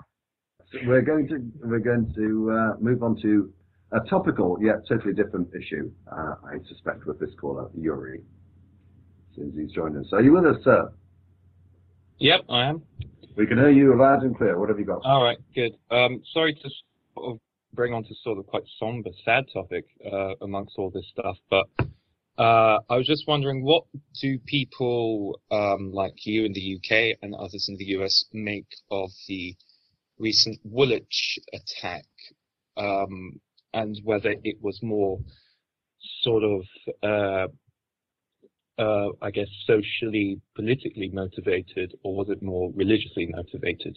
So we're going to we're going to uh, move on to a topical yet totally different issue. Uh, I suspect with this caller, Yuri, since he's joined us. Are you with us, sir? Yep, I am. We can hear you loud and clear. What have you got? All right, good. Um, sorry to sort of bring on to sort of quite somber, sad topic uh, amongst all this stuff, but uh, I was just wondering, what do people um, like you in the UK and others in the US make of the recent Woolwich attack, um, and whether it was more sort of, uh, uh, I guess, socially, politically motivated, or was it more religiously motivated?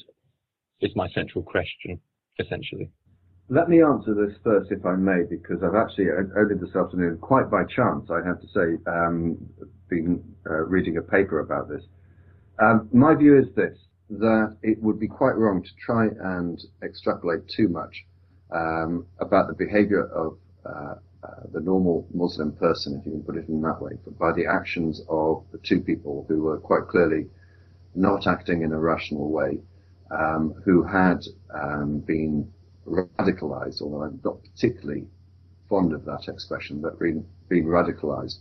Is my central question, essentially. Let me answer this first, if I may, because I've actually only this afternoon, quite by chance, I have to say, um, been uh, reading a paper about this. Um, my view is this: that it would be quite wrong to try and extrapolate too much um, about the behaviour of uh, uh, the normal Muslim person, if you can put it in that way, but by the actions of the two people who were quite clearly not acting in a rational way, um, who had um, been radicalized, although I'm not particularly fond of that expression, but being, being radicalized.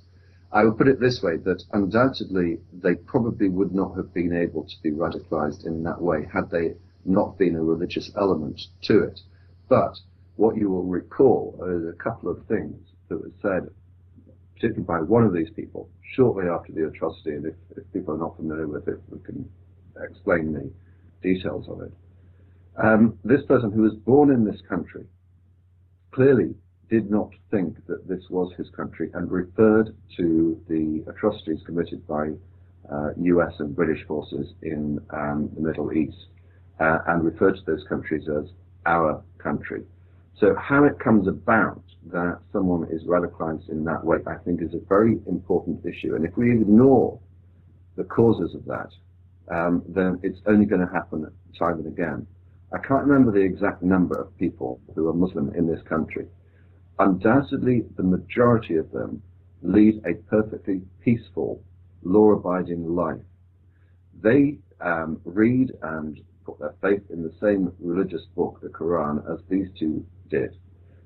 I would put it this way, that undoubtedly they probably would not have been able to be radicalized in that way had they not been a religious element to it. But what you will recall are a couple of things that were said, particularly by one of these people, shortly after the atrocity, and if, if people are not familiar with it, we can explain the details of it. Um, this person who was born in this country clearly did not think that this was his country and referred to the atrocities committed by uh, US and British forces in um, the Middle East uh, and referred to those countries as our country. So how it comes about that someone is radicalized in that way, I think is a very important issue. And if we ignore the causes of that, um, then it's only going to happen time and again. I can't remember the exact number of people who are Muslim in this country. Undoubtedly, the majority of them lead a perfectly peaceful, law-abiding life. They um, read and put their faith in the same religious book, the Quran, as these two did.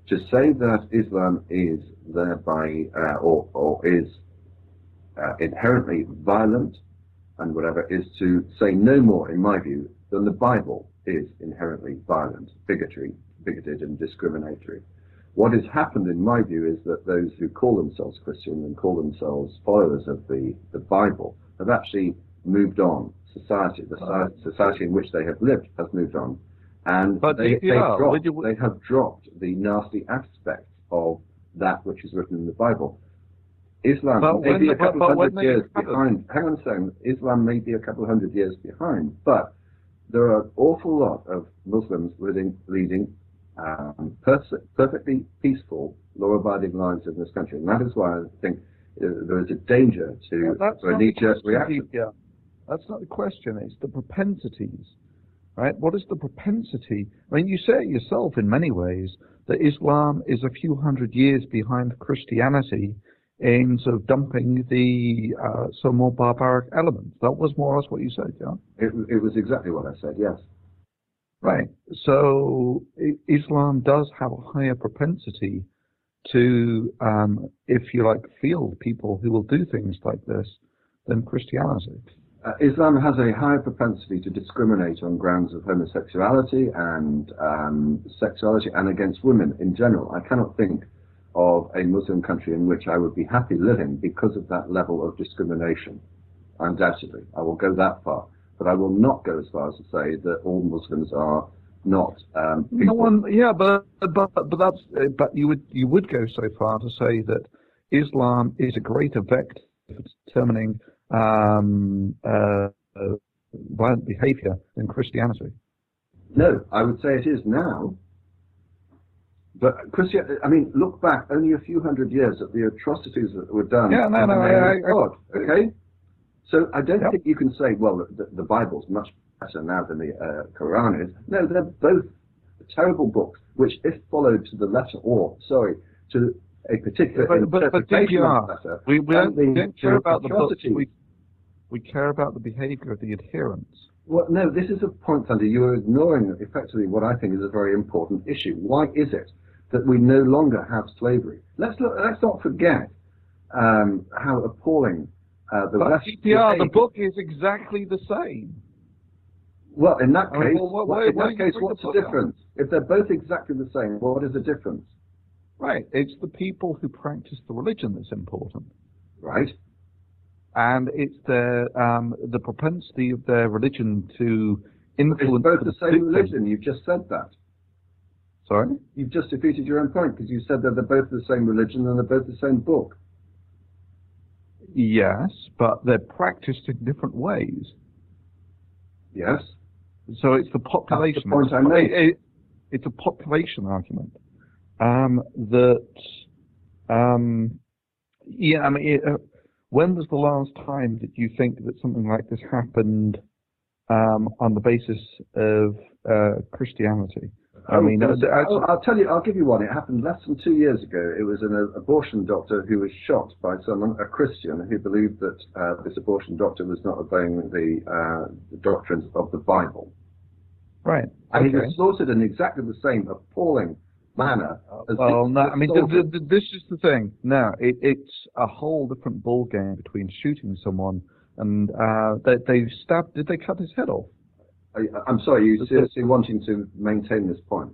To say that Islam is thereby uh, or, or is uh, inherently violent and whatever is to say no more, in my view, than the Bible is inherently violent, bigotry, bigoted and discriminatory. What has happened, in my view, is that those who call themselves Christian and call themselves followers of the, the Bible have actually moved on. Society, the society in which they have lived has moved on. And but they, dropped, you, they have dropped the nasty aspects of that which is written in the Bible. Islam but may be a couple but, hundred years behind. Hang on a second. Islam may be a couple hundred years behind, but there are an awful lot of Muslims leading, leading um, perfectly peaceful, law-abiding lives in this country, and that is why I think uh, there is a danger to yeah, a knee-jerk reaction. Yeah, that's not the question. It's the propensities, right? What is the propensity? I mean, you say it yourself in many ways that Islam is a few hundred years behind Christianity in sort of dumping the uh, some more barbaric elements. That was more or less what you said, yeah? It, it was exactly what I said, yes. Right. So Islam does have a higher propensity to, um, if you like, field people who will do things like this than Christianity. Uh, Islam has a higher propensity to discriminate on grounds of homosexuality and um, sexuality and against women in general. I cannot think of a Muslim country in which I would be happy living because of that level of discrimination. Undoubtedly, I will go that far, but I will not go as far as to say that all Muslims are not. Um, no one, yeah, but but but that's but you would you would go so far to say that Islam is a greater vector for determining um, uh, uh, violent behaviour than Christianity. No, I would say it is now, but Christian, I mean, look back only a few hundred years at the atrocities that were done. Yeah, no, no, I, I, God. Okay, so I don't Yep. think you can say, well, the, the Bible's much better now than the uh, Quran is. No, they're both terrible books, which, if followed to the letter, or sorry, to a particular But- but- but interpretation of DPR, the letter, We, we don't, don't care about the books. We, we care about the behaviour of the adherents. Well, no, this is a point, Sandy. You are ignoring effectively what I think is a very important issue. Why is it that we no longer have slavery? Let's look, let's not forget um, how appalling uh, the But West the book is exactly the same. Well, in that I mean, case, well, why- in why that case, what's the the difference? If they're both exactly the same, what is the difference? Right. It's the people who practice the religion that's important. Right? And it's the um, the propensity of their religion to influence It's both the same religion. You've just said that. Sorry? You've just defeated your own point because you said that they're both the same religion and they're both the same book. Yes, but they're practiced in different ways. Yes. So it's the population. The point I made. it- it's a population argument um, that. Um, yeah, I mean, it, uh, when was the last time that you think that something like this happened um, on the basis of uh, Christianity? I Oh, mean, was- oh, I'll tell you. I'll give you one. It happened less than two years ago. It was an uh, abortion doctor who was shot by someone, a Christian, who believed that uh, this abortion doctor was not obeying the, uh, the doctrines of the Bible, right. and he okay. was slaughtered in exactly the same appalling manner. Well, no, I mean, th- assaulted. th- th- this is the thing. No, it, it's a whole different ball game between shooting someone and uh, they, they stabbed. Did they cut his head off? I, I'm sorry, you seriously wanting to maintain this point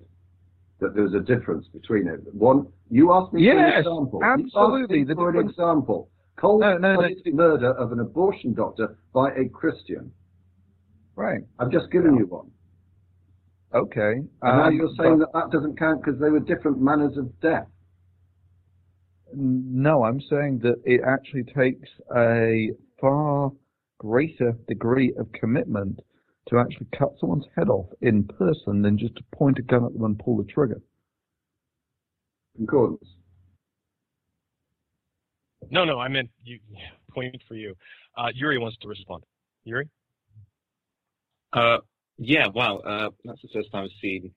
that there's a difference between it. One, you asked me for an example. Absolutely, the for an example. Cold No, no, no, murder of an abortion doctor by a Christian. Right. I've just given you one. Okay. And now um, you're saying but- that that doesn't count because they were different manners of death. No, I'm saying that it actually takes a far greater degree of commitment to actually cut someone's head off in person than just to point a gun at them and pull the trigger. Concordance. No, no, I meant you. Point for you. Uh, Yuri wants to respond. Yuri. Uh, yeah, wow. Uh, that's the first time I've seen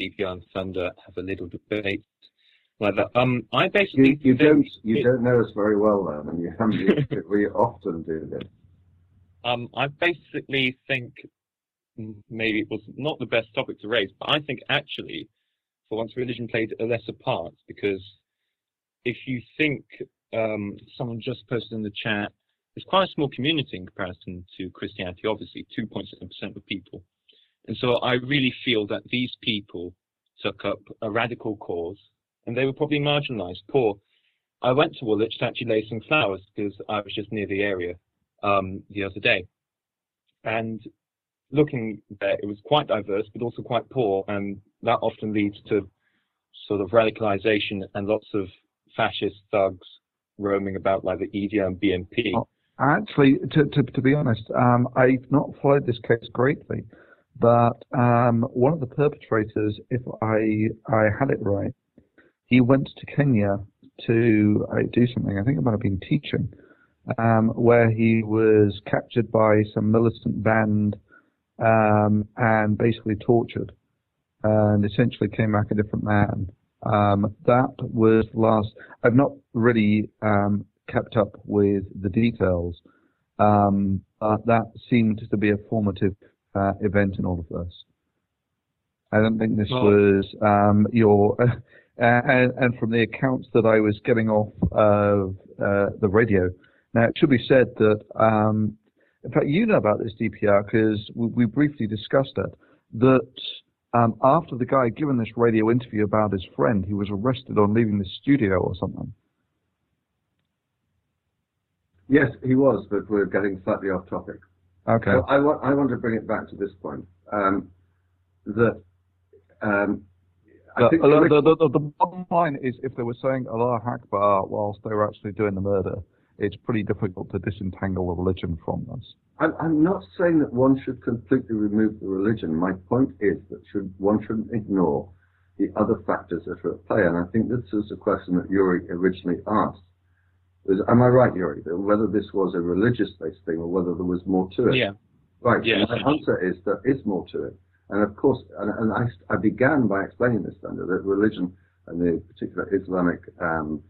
DPR and Thunder have a little debate like that. Um, I basically You, you don't you it- don't know us very well then, and you haven't. We often do this. Um, I basically think maybe it was not the best topic to raise, but I think actually, for once, religion played a lesser part because if you think um, someone just posted in the chat, it's quite a small community in comparison to Christianity, obviously, 2.7% of people. And so I really feel that these people took up a radical cause and they were probably marginalized, poor. I went to Woolwich to actually lay some flowers because I was just near the area um, the other day. And looking there, it was quite diverse, but also quite poor, and that often leads to sort of radicalization and lots of fascist thugs roaming about like the EDM and BNP. Actually, to, to, to be honest, um, I've not followed this case greatly, but um, one of the perpetrators, if I I had it right, he went to Kenya to uh, do something. I think it might have been teaching, um, where he was captured by some militant band um, and basically tortured, and essentially came back a different man. Um, that was last. I've not really um, kept up with the details, um, but that seemed to be a formative uh, event in all of this. I don't think this Well- was um, your. and, and from the accounts that I was getting off of uh, the radio, now it should be said that, um, in fact, you know about this DPR because we, we briefly discussed it. That um, after the guy had given this radio interview about his friend, he was arrested on leaving the studio or something. Yes, he was, but we're getting slightly off topic. Okay. So I want I want to bring it back to this point. Um, that um, The, the, the- the, the, the bottom line is if they were saying Allah Akbar whilst they were actually doing the murder, it's pretty difficult to disentangle the religion from this. I'm, I'm not saying that one should completely remove the religion. My point is that should one shouldn't ignore the other factors that are at play. And I think this is a question that Yuri originally asked. Am I right, Yuri? That whether this was a religious-based thing or whether there was more to it? Yeah. Right. Yeah, and my answer is there is more to it. And of course, and, and I, I began by explaining this, Thunder, that religion and the particular Islamic um,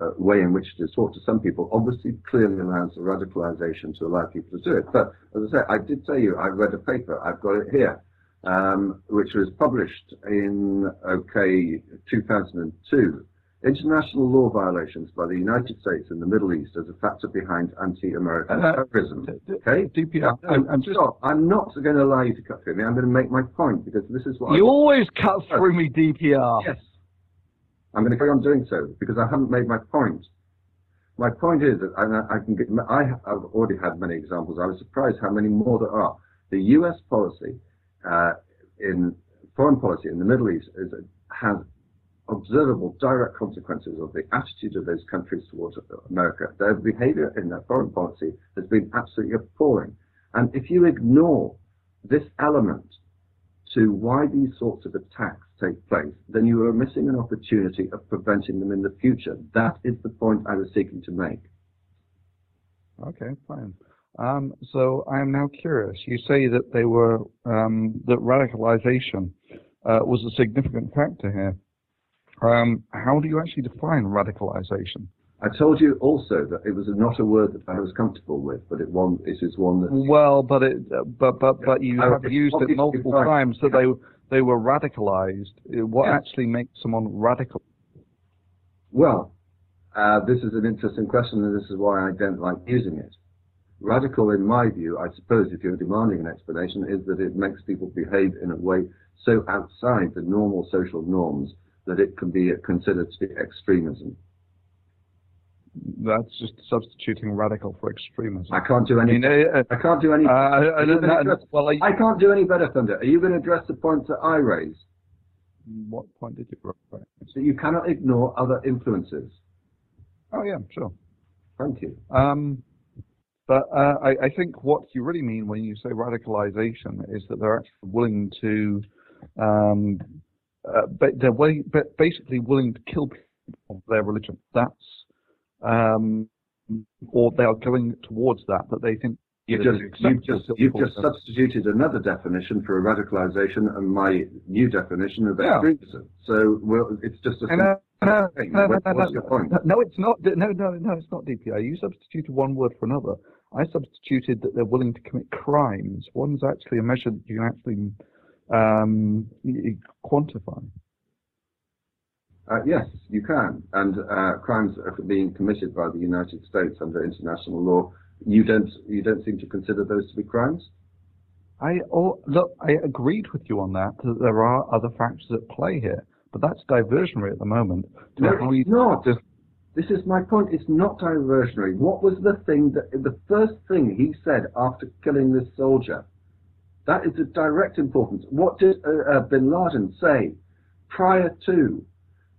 uh, way in which it is taught to some people obviously clearly allows the radicalization to allow people to do it. But as I say, I did tell you I read a paper, I've got it here, um, which was published in, okay, 2002 international law violations by the United States and the Middle East as a factor behind anti-American Uh, terrorism. D- d- Okay? DPR, I'm, I'm just. stop. I'm not going to allow you to cut through me. I'm going to make my point because this is what I You always cut through me, DPR. Yes. I'm going to carry on doing so because I haven't made my point. My point is that I, I can get, I have already had many examples. I was surprised how many more there are. The U.S. policy uh, in foreign policy in the Middle East is, has observable direct consequences of the attitude of those countries towards America. Their behavior in their foreign policy has been absolutely appalling. And if you ignore this element to why these sorts of attacks take place, then you are missing an opportunity of preventing them in the future. That is the point I was seeking to make. Okay, fine. Um, so I am now curious. You say that they were um, that radicalization uh, was a significant factor here. Um, how do you actually define radicalization? I told you also that it was not a word that I was comfortable with, but it, one, it is one that Well, but it, but but but you have used it multiple times that they they were radicalized. What Yeah. actually makes someone radical? Well, uh, this is an interesting question, and this is why I don't like using it. Radical, in my view, I suppose, if you're demanding an explanation, is that it makes people behave in a way so outside the normal social norms that it can be considered to be extremism. That's just substituting radical for extremism. I can't do I any. mean, uh, I can't do any. uh, I, I Are you don't gonna know. address- Well, I, I can't do any better, Thunder. Are you going to address the point that I raised? what point did you raise? That you cannot ignore other influences. Oh yeah, sure. Thank you. Um, but uh, I, I think what you really mean when you say radicalization is that they're actually willing to, um, uh, ba- they're willing, ba- basically willing to kill people of their religion. That's, um, or they are going towards that, that they think You've just, you've just, you've just substituted another definition for a radicalization and my new definition of Yeah. extremism. So well, it's just a And, uh, no, thing. no, no, What- no, what's your point? no, it's not. No, no, no, it's not DPI. You substituted one word for another. I substituted that they're willing to commit crimes. One's actually a measure that you can actually um, quantify. Uh, yes, you can. And uh, crimes are being committed by the United States under international law. You don't, you don't seem to consider those to be crimes. I oh, look. I agreed with you on that. That there are other factors at play here, but that's diversionary at the moment. To No, it's not. to- This is my point. It's not diversionary. What was the thing that the first thing he said after killing this soldier? That is of direct importance. What did uh, uh, Bin Laden say prior to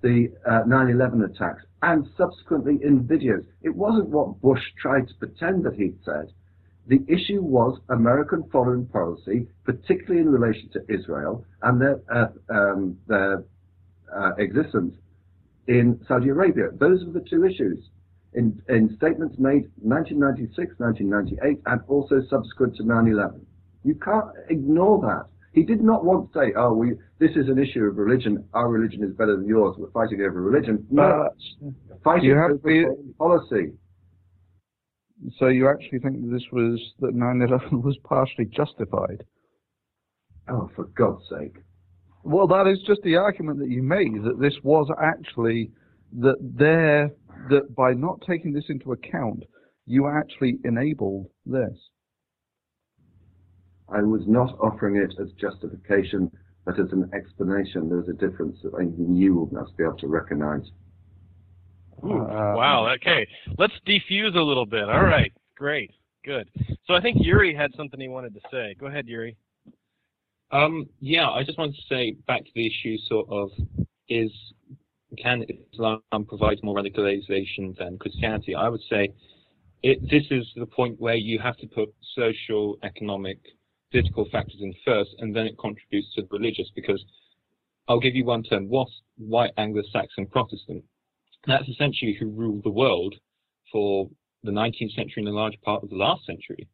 the uh, 9/11 attacks and subsequently in videos? It wasn't what Bush tried to pretend that he'd said. The issue was American foreign policy, particularly in relation to Israel and their uh, um, their uh, existence in Saudi Arabia. Those were the two issues. In, in statements made 1996, 1998, and also subsequent to 9/11. You can't ignore that. He did not want to say, "Oh, we this is an issue of religion. Our religion is better than yours. We're fighting over religion." No, fighting you have over to be- foreign policy. so you actually think that this was that 9/11 was partially justified? Oh, for God's sake! Well, that is just the argument that you made that this was actually that there that by not taking this into account, you actually enabled this. I was not offering it as justification, but as an explanation. There's a difference that even you must be able to recognise. Ooh, Uh, wow. Okay. Let's defuse a little bit. All right. Great. Good. So I think Yuri had something he wanted to say. Go ahead, Yuri. Um, yeah, I just wanted to say back to the issue sort of is can Islam provide more radicalization than Christianity? I would say it, this is the point where you have to put social, economic, political factors in first, and then it contributes to the religious. Because I'll give you one term: what's white Anglo-Saxon Protestant? That's essentially who ruled the world for the 19th century and a large part of the last century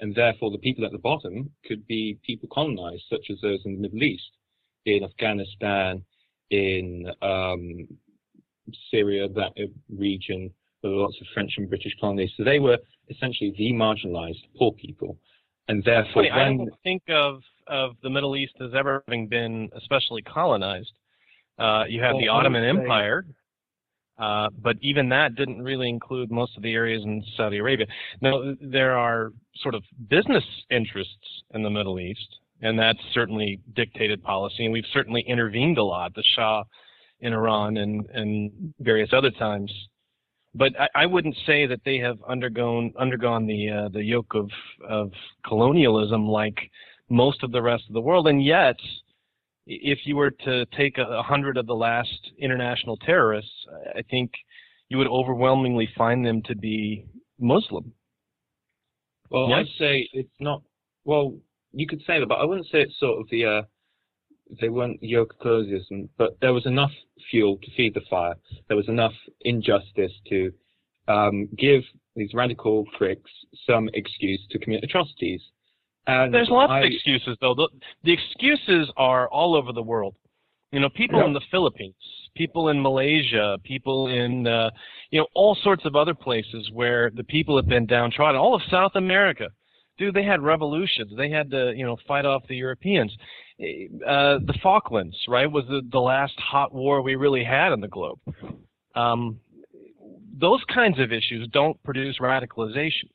and therefore the people at the bottom could be people colonized, such as those in the Middle East, in Afghanistan, in um, Syria, that region, there were lots of French and British colonies. So they were essentially the marginalized poor people. And therefore, Funny, I don't think of of the Middle East as ever having been especially colonized. Uh, you have Well, the Ottoman Empire. Uh, but even that didn't really include most of the areas in Saudi Arabia. Now, there are sort of business interests in the Middle East, and that's certainly dictated policy, and we've certainly intervened a lot, the Shah in Iran and, and various other times. But I, I wouldn't say that they have undergone undergone the uh, the yoke of of colonialism like most of the rest of the world, and yet if you were to take a hundred of the last international terrorists, I think you would overwhelmingly find them to be Muslim. Well? I'd say it's not. Well, you could say that, but I wouldn't say it's sort of the. Uh, they weren't yoke colonialism, but there was enough fuel to feed the fire. There was enough injustice to um, give these radical pricks some excuse to commit atrocities. And There's lots I, of excuses, though. The, the excuses are all over the world. You know, people in the Philippines, people in Malaysia, people in, uh, you know, all sorts of other places where the people have been downtrodden. All of South America, dude, they had revolutions. They had to, you know, fight off the Europeans. Uh, the Falklands, right, was the, the last hot war we really had on the globe. Um, those kinds of issues don't produce radicalization.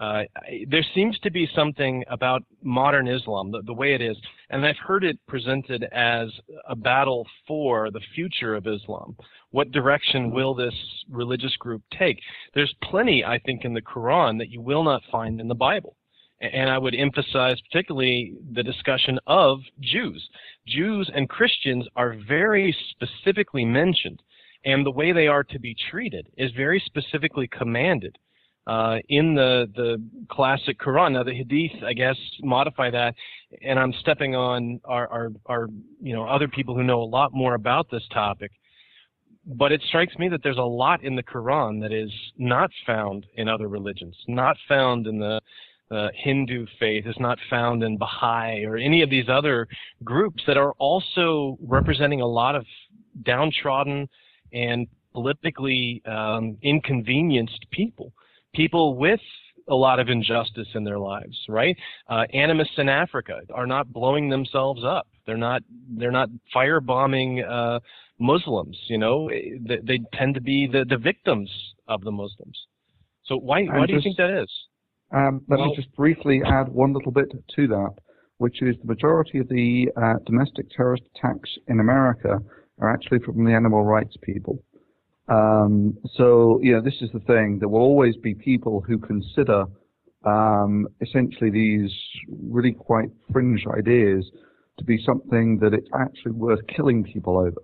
Uh, there seems to be something about modern Islam, the, the way it is, and I've heard it presented as a battle for the future of Islam. What direction will this religious group take? There's plenty, I think, in the Quran that you will not find in the Bible. And I would emphasize particularly the discussion of Jews. Jews and Christians are very specifically mentioned, and the way they are to be treated is very specifically commanded uh, in the the classic Quran. Now the Hadith, I guess, modify that, and I'm stepping on our, our our you know other people who know a lot more about this topic. But it strikes me that there's a lot in the Quran that is not found in other religions, not found in the uh, Hindu faith, is not found in Baha'i or any of these other groups that are also representing a lot of downtrodden and politically um, inconvenienced people people with a lot of injustice in their lives, right? Uh, animists in Africa are not blowing themselves up. They're not. They're not firebombing uh, Muslims. You know, they, they tend to be the, the victims of the Muslims. So why why And do you think that is? Um, let Well- me just briefly add one little bit to that, which is the majority of the uh, domestic terrorist attacks in America are actually from the animal rights people. Um, so, you know, this is the thing. There will always be people who consider um, essentially these really quite fringe ideas to be something that it's actually worth killing people over.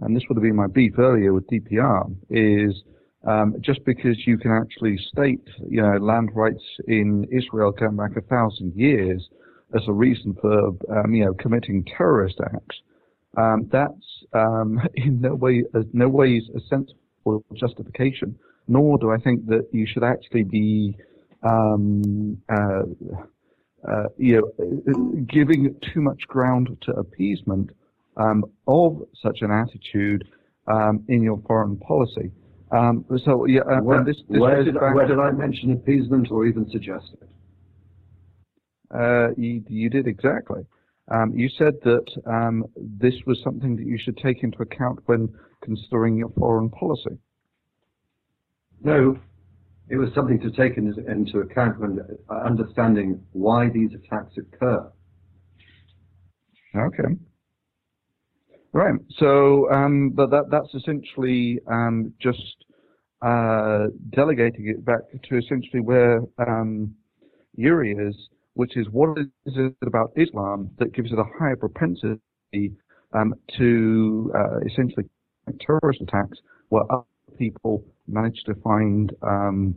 And this would have been my beef earlier with DPR, is um, just because you can actually state, you know, land rights in Israel going back a thousand years as a reason for, um, you know, committing terrorist acts, um, that's um, in no way, uh, no ways a sensible justification. Nor do I think that you should actually be, um, uh, uh, you know, giving too much ground to appeasement um, of such an attitude in your foreign policy. Um, so yeah, uh, where, this, this where did, where did I mention appeasement or even suggest it? Uh, you, you did exactly. Um, you said that um, this was something that you should take into account when considering your foreign policy. No, it was something to take in, into account when uh, understanding why these attacks occur. Okay. Right. So, um, but that that's essentially um, just uh, delegating it back to essentially where um, Yuri is, which is what is it about Islam that gives it a higher propensity um, to uh, essentially terrorist attacks, where other people manage to find um,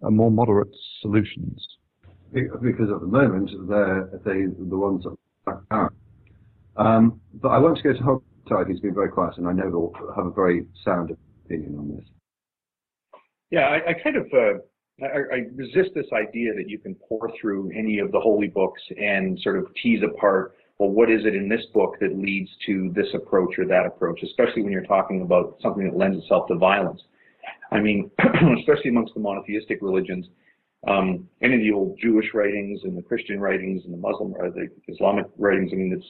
more moderate solutions. Because at the moment, they're they, the ones that. Um, but I want to go to Hogtide, who's been very quiet, and I know he'll have a very sound opinion on this. Yeah, I, I kind of uh, I, I resist this idea that you can pour through any of the holy books and sort of tease apart. Well, what is it in this book that leads to this approach or that approach? Especially when you're talking about something that lends itself to violence. I mean, especially amongst the monotheistic religions, um, any of the old Jewish writings and the Christian writings and the Muslim or the Islamic writings. I mean, it's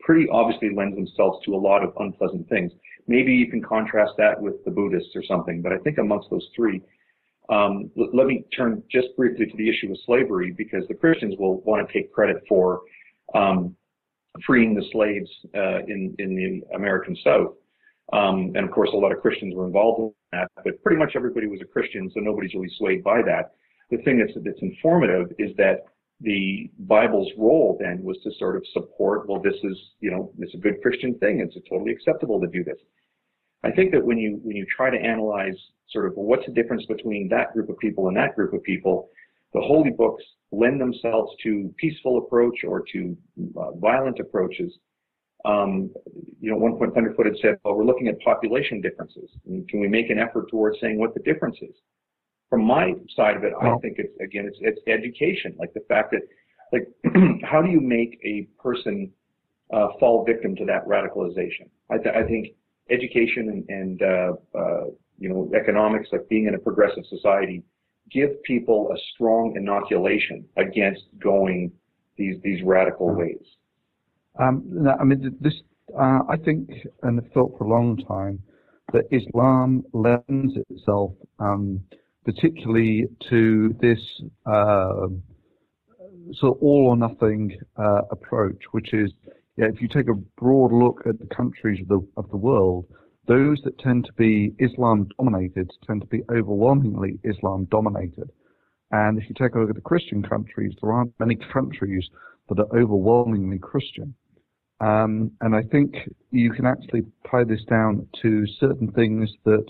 pretty obviously lends themselves to a lot of unpleasant things. Maybe you can contrast that with the Buddhists or something, but I think amongst those three, um, l- let me turn just briefly to the issue of slavery because the Christians will want to take credit for um, freeing the slaves uh, in in the American South. Um, and of course, a lot of Christians were involved in that, but pretty much everybody was a Christian, so nobody's really swayed by that. The thing that's, that's informative is that the Bible's role then was to sort of support, well, this is, you know, it's a good Christian thing. It's totally acceptable to do this. I think that when you, when you try to analyze sort of what's the difference between that group of people and that group of people, the holy books lend themselves to peaceful approach or to uh, violent approaches. Um, you know, one point Thunderfoot had said, well, we're looking at population differences. can we make an effort towards saying what the difference is? From my side of it, I think it's, again, it's, it's education. Like the fact that, like, how do you make a person uh, fall victim to that radicalization? I, th- I think education and, and uh, uh, you know, economics, like being in a progressive society, give people a strong inoculation against going these these radical ways. Um, no, I mean, this uh, I think and have thought for a long time that Islam lends itself um, particularly to this uh, sort of all or nothing uh, approach, which is yeah, if you take a broad look at the countries of the of the world, those that tend to be Islam dominated tend to be overwhelmingly Islam dominated. And if you take a look at the Christian countries, there aren't many countries that are overwhelmingly Christian. Um, and I think you can actually tie this down to certain things that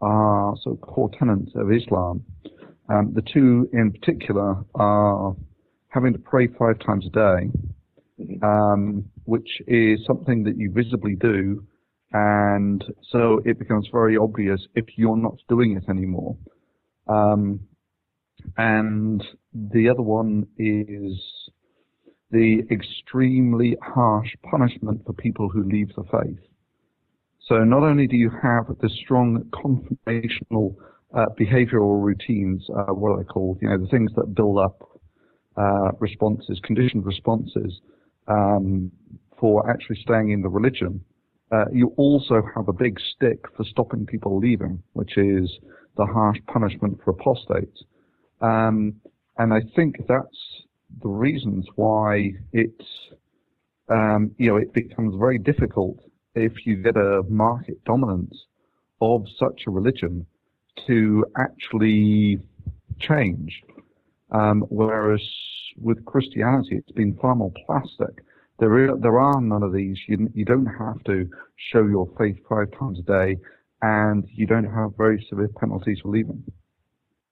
are sort of core tenets of Islam. Um, the two in particular are having to pray five times a day, mm-hmm. um, which is something that you visibly do and so it becomes very obvious if you're not doing it anymore. Um, and the other one is the extremely harsh punishment for people who leave the faith. So not only do you have the strong confirmational uh, behavioral routines, uh, what are they called? You know, the things that build up uh, responses, conditioned responses um, for actually staying in the religion, uh, you also have a big stick for stopping people leaving, which is the harsh punishment for apostates. Um, and I think that's the reasons why it's, um, you know, it becomes very difficult if you get a market dominance of such a religion to actually change. Um, whereas with Christianity, it's been far more plastic. There, there are none of these. You, you don't have to show your faith five times a day, and you don't have very severe penalties for leaving.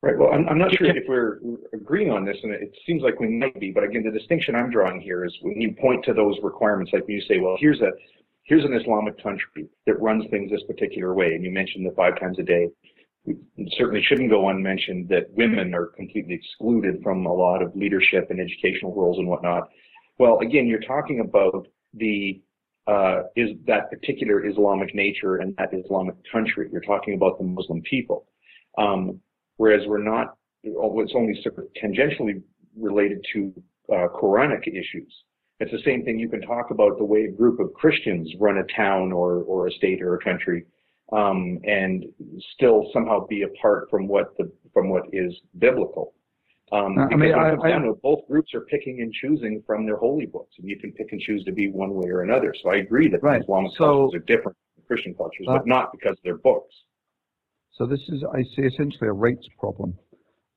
Right. Well, I'm, I'm not sure if we're agreeing on this, and it seems like we might be. But again, the distinction I'm drawing here is when you point to those requirements, like when you say, "Well, here's a here's an Islamic country that runs things this particular way," and you mentioned the five times a day. We certainly shouldn't go unmentioned that women are completely excluded from a lot of leadership and educational roles and whatnot. Well, again, you're talking about the uh, is that particular Islamic nature and that Islamic country. You're talking about the Muslim people, um, whereas we're not. It's only sort of tangentially related to uh, Quranic issues. It's the same thing. You can talk about the way a group of Christians run a town or or a state or a country, um, and still somehow be apart from what the from what is biblical. Um, I mean, I, I, to, both groups are picking and choosing from their holy books, and you can pick and choose to be one way or another. So I agree that right. Islamic so, cultures are different from Christian cultures, uh, but not because of their books. So this is, I see, essentially a rates problem.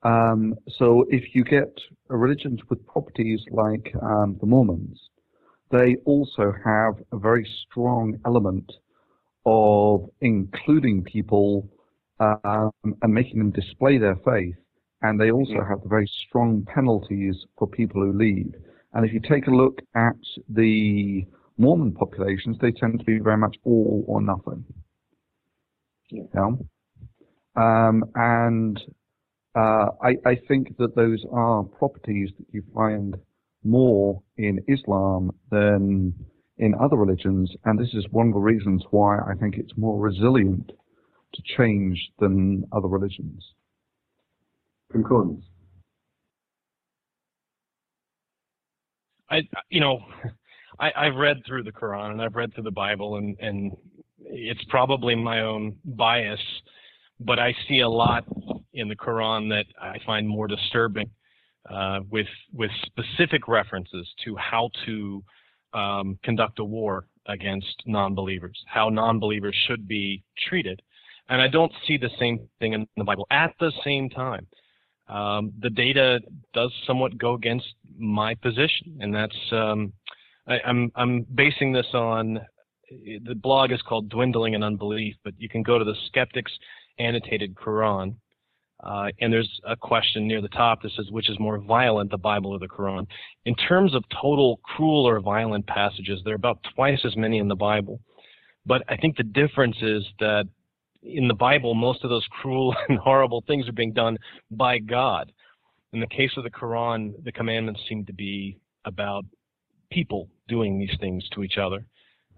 Um, so if you get religions with properties like um, the Mormons, they also have a very strong element of including people um, and making them display their faith and they also have very strong penalties for people who leave. And if you take a look at the Mormon populations, they tend to be very much all or nothing. Yeah. Um, and uh, I, I, think that those are properties that you find more in Islam than in other religions, and this is one of the reasons why I think it's more resilient to change than other religions concordance? I, you know, I, I've read through the Quran and I've read through the Bible, and and it's probably my own bias, but I see a lot in the Quran that I find more disturbing, uh, with with specific references to how to um, conduct a war against non-believers, how non-believers should be treated, and I don't see the same thing in the Bible. At the same time, um, the data does somewhat go against my position, and that's um, I, I'm I'm basing this on the blog is called Dwindling in Unbelief, but you can go to the Skeptics Annotated Quran, uh, and there's a question near the top that says, which is more violent, the Bible or the Quran? In terms of total cruel or violent passages, there are about twice as many in the Bible. But I think the difference is that in the Bible, most of those cruel and horrible things are being done by God. In the case of the Quran, the commandments seem to be about people doing these things to each other.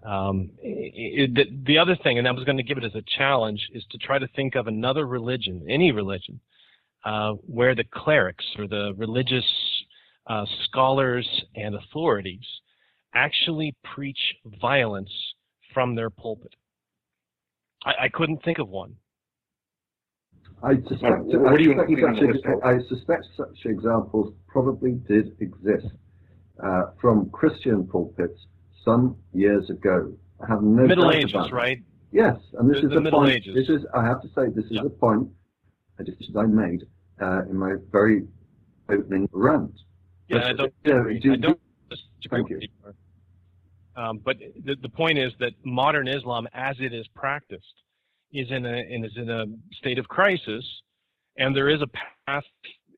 Um, it, the, the other thing, and I was going to give it as a challenge, is to try to think of another religion, any religion, uh, where the clerics or the religious uh, scholars and authorities actually preach violence from their pulpit. I, I couldn't think of one. I suspect, what I, suspect such, I suspect such examples probably did exist uh, from Christian pulpits some years ago. I have no Middle doubt Ages, right? Yes, and this The- is the the Middle point. Ages. This is, I have to say, this is Yeah. a point a decision I made uh, in my very opening rant. Yeah, But, I don't agree. do- I don't Thank you. Um, but the, the point is that modern Islam, as it is practiced, is in a is in a state of crisis, and there is a path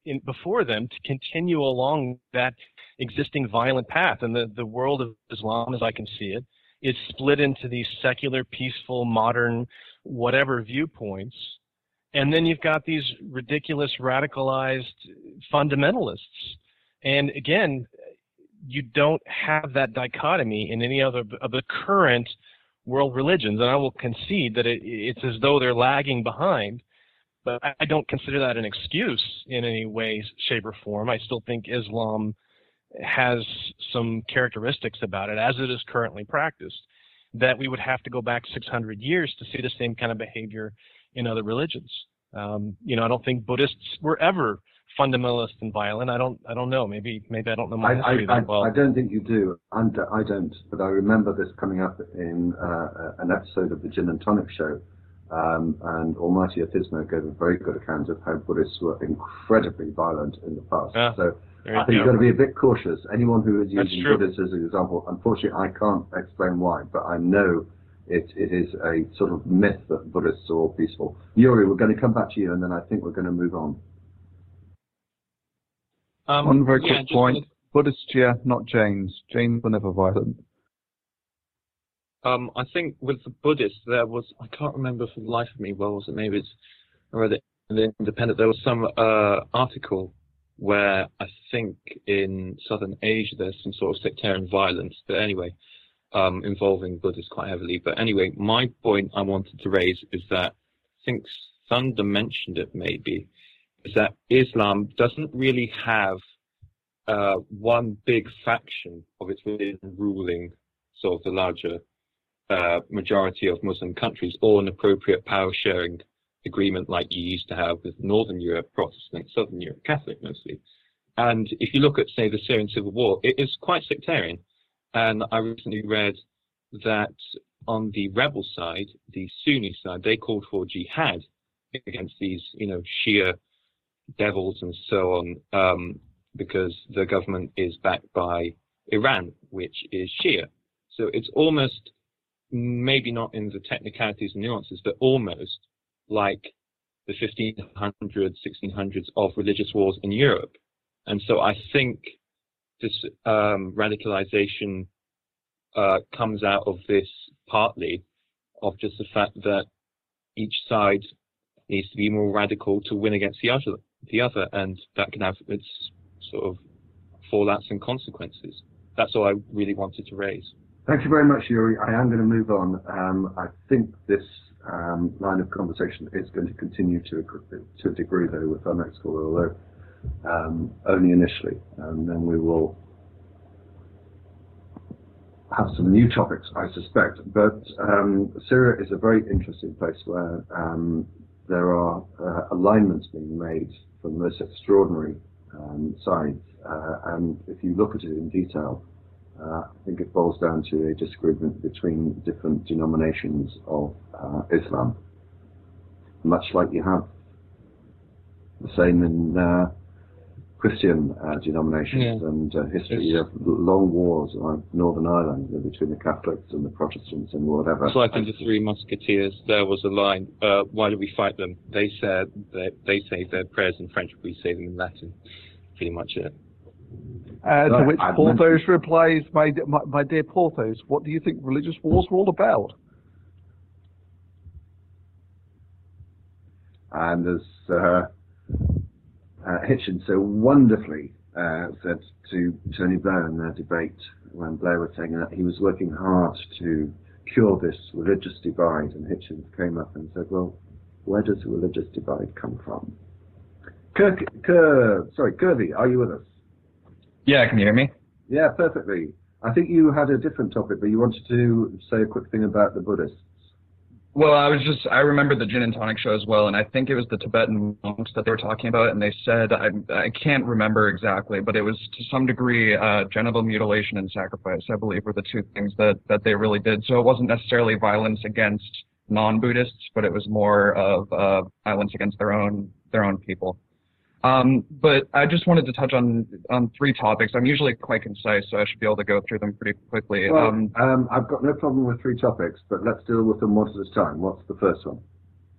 in, before them to continue along that existing violent path. And the, the world of Islam, as I can see it, is split into these secular, peaceful, modern, whatever viewpoints. And then you've got these ridiculous, radicalized fundamentalists. And again, you don't have that dichotomy in any other of the current world religions. And I will concede that it, it's as though they're lagging behind. But I I don't consider that an excuse in any way, shape, or form. I still think Islam has some characteristics about it, as it is currently practiced, that we would have to go back 600 years to see the same kind of behavior in other religions. Um, you know, I don't think Buddhists were ever fundamentalist and violent. I don't, I don't know. Maybe, maybe I don't know my I, history I, that well. I, I don't think you do. And I don't. But I remember this coming up in uh, an episode of the Gin and Tonic Show. Um, and Almighty Athizmo gave a very good account of how Buddhists were incredibly violent in the past. Yeah, so There I think you you've got to be a bit cautious. Anyone who is using true. Buddhists as an example, unfortunately, I can't explain why, but I know it, it is a sort of myth that Buddhists are all peaceful. Yuri, we're going to come back to you, and then I think we're going to move on. Um, One very yeah, quick just point. wanted- Buddhists, yeah, not Jains. Jains were never violent. Um, I think with the Buddhists, there was, I can't remember for the life of me, well, was it? Maybe it's, I read it in the Independent, there was some uh, article where I think in southern Asia there's some sort of sectarian violence, but anyway, um, involving Buddhists quite heavily. But anyway, my point I wanted to raise is that, I think Thunder mentioned it maybe, is that Islam doesn't really have uh, one big faction of its religion ruling sort of the larger uh, majority of Muslim countries or an appropriate power sharing agreement like you used to have with Northern Europe Protestant, Southern Europe Catholic mostly. And if you look at, say, the Syrian civil war, it is quite sectarian. And I recently read that on the rebel side, the Sunni side, they called for jihad against these, you know, Shia devils and so on, um, because the government is backed by Iran, which is Shia. So it's almost maybe not in the technicalities and nuances, but almost like the 1500s, 1600s of religious wars in Europe. And so I think this um, radicalization uh, comes out of this partly of just the fact that each side needs to be more radical to win against the other, the other, and that can have its sort of fallouts and consequences. That's all I really wanted to raise. Thank you very much, Yuri. I am going to move on. Um, I think this um, line of conversation is going to continue to a, to a degree, though, with our next caller, although um, only initially, and then we will have some new topics, I suspect. But um, Syria is a very interesting place where um, there are uh, alignments being made from the most extraordinary um, sides. Uh, and if you look at it in detail, uh, I think it boils down to a disagreement between different denominations of uh, Islam, much like you have the same in uh, Christian uh, denominations Yeah. and uh, history. You have long wars like Northern Ireland between the Catholics and the Protestants and whatever. It's like in the Three Musketeers, there was a line, uh, why do we fight them? They said that they say their prayers in French, we say them in Latin. Pretty much it. Uh, to which I've Porthos replies, my, my, my dear Porthos, what do you think religious wars are all about? And as uh, uh, Hitchens so wonderfully uh, said to Tony Blair in their debate when Blair was saying that he was working hard to cure this religious divide, and Hitchens came up and said, "Well, where does the religious divide come from?" Kirk, Ker, sorry, Kirby, are you with us? Yeah, can you hear me? Yeah, perfectly. I think you had a different topic, but you wanted to say a quick thing about the Buddhists. Well, I was just, I remember the gin and tonic show as well, and I think it was the Tibetan monks that they were talking about, and they said, I, I can't remember exactly, but it was to some degree uh, genital mutilation and sacrifice, I believe, were the two things that, that they really did. So it wasn't necessarily violence against non-Buddhists, but it was more of uh, violence against their own their own people. Um, but I just wanted to touch on on three topics. I'm usually quite concise, so I should be able to go through them pretty quickly. Well, um, um, I've got no problem with three topics, but let's deal with them one at a time. What's the first one?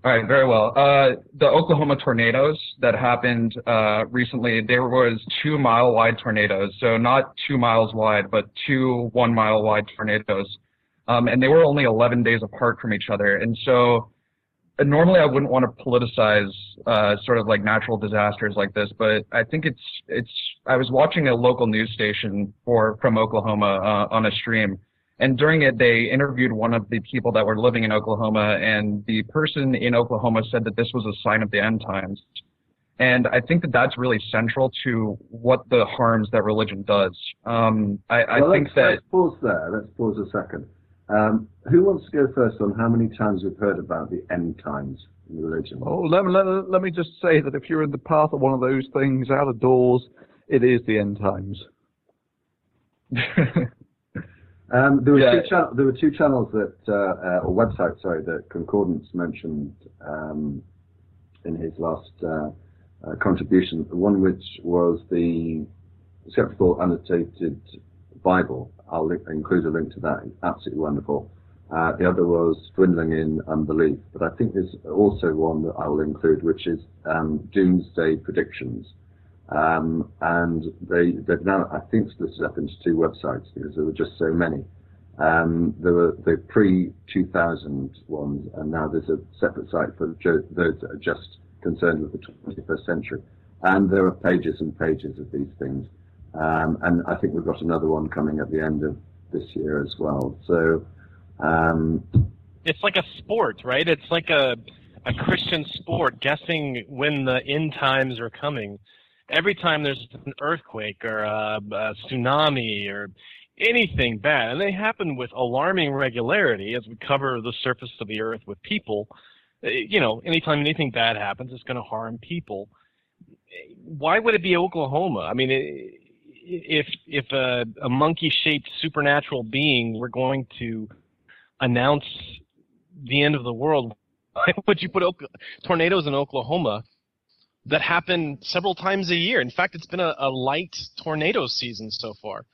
All right, very well. Uh, the Oklahoma tornadoes that happened uh, recently, there was two mile wide tornadoes, so not two miles wide, but two one mile wide tornadoes, um, and they were only 11 days apart from each other. And so, uh, normally I wouldn't want to politicize uh, sort of like natural disasters like this, but I think it's it's. I was watching a local news station for from Oklahoma uh, on a stream. And during it, they interviewed one of the people that were living in Oklahoma, and the person in Oklahoma said that this was a sign of the end times. And I think that that's really central to what the harms that religion does. Um, I, I well, think let's, that let's pause there. Let's pause a second. Um, who wants to go first on how many times we've heard about the end times in religion? Oh, let, let, let me just say that if you're in the path of one of those things out of doors, it is the end times. Um, there, were Yeah. two channel, there were two channels that, uh, uh, or websites, sorry, that Concordance mentioned um, in his last uh, uh, contribution. One which was the Skeptical Annotated Bible. I'll link, include a link to that. It's absolutely wonderful. Uh, the other was Dwindling in Unbelief. But I think there's also one that I will include, which is um, Doomsday Predictions. Um, and they, they've now, I think, split it up into two websites because there were just so many. Um, there were the pre-2000 ones, and now there's a separate site for those that are just concerned with the 21st century. And there are pages and pages of these things. Um, and I think we've got another one coming at the end of this year as well. So, um, It's like a sport, right? It's like a a Christian sport, guessing when the end times are coming. Every time there's an earthquake or a, a tsunami or anything bad, and they happen with alarming regularity as we cover the surface of the earth with people. eh, You know, anytime anything bad happens, it's going to harm people. Why would it be Oklahoma? I mean, i- if if a, a monkey-shaped supernatural being were going to announce the end of the world, why would you put tornadoes in Oklahoma that happen several times a year? In fact, it's been a, a light tornado season so far.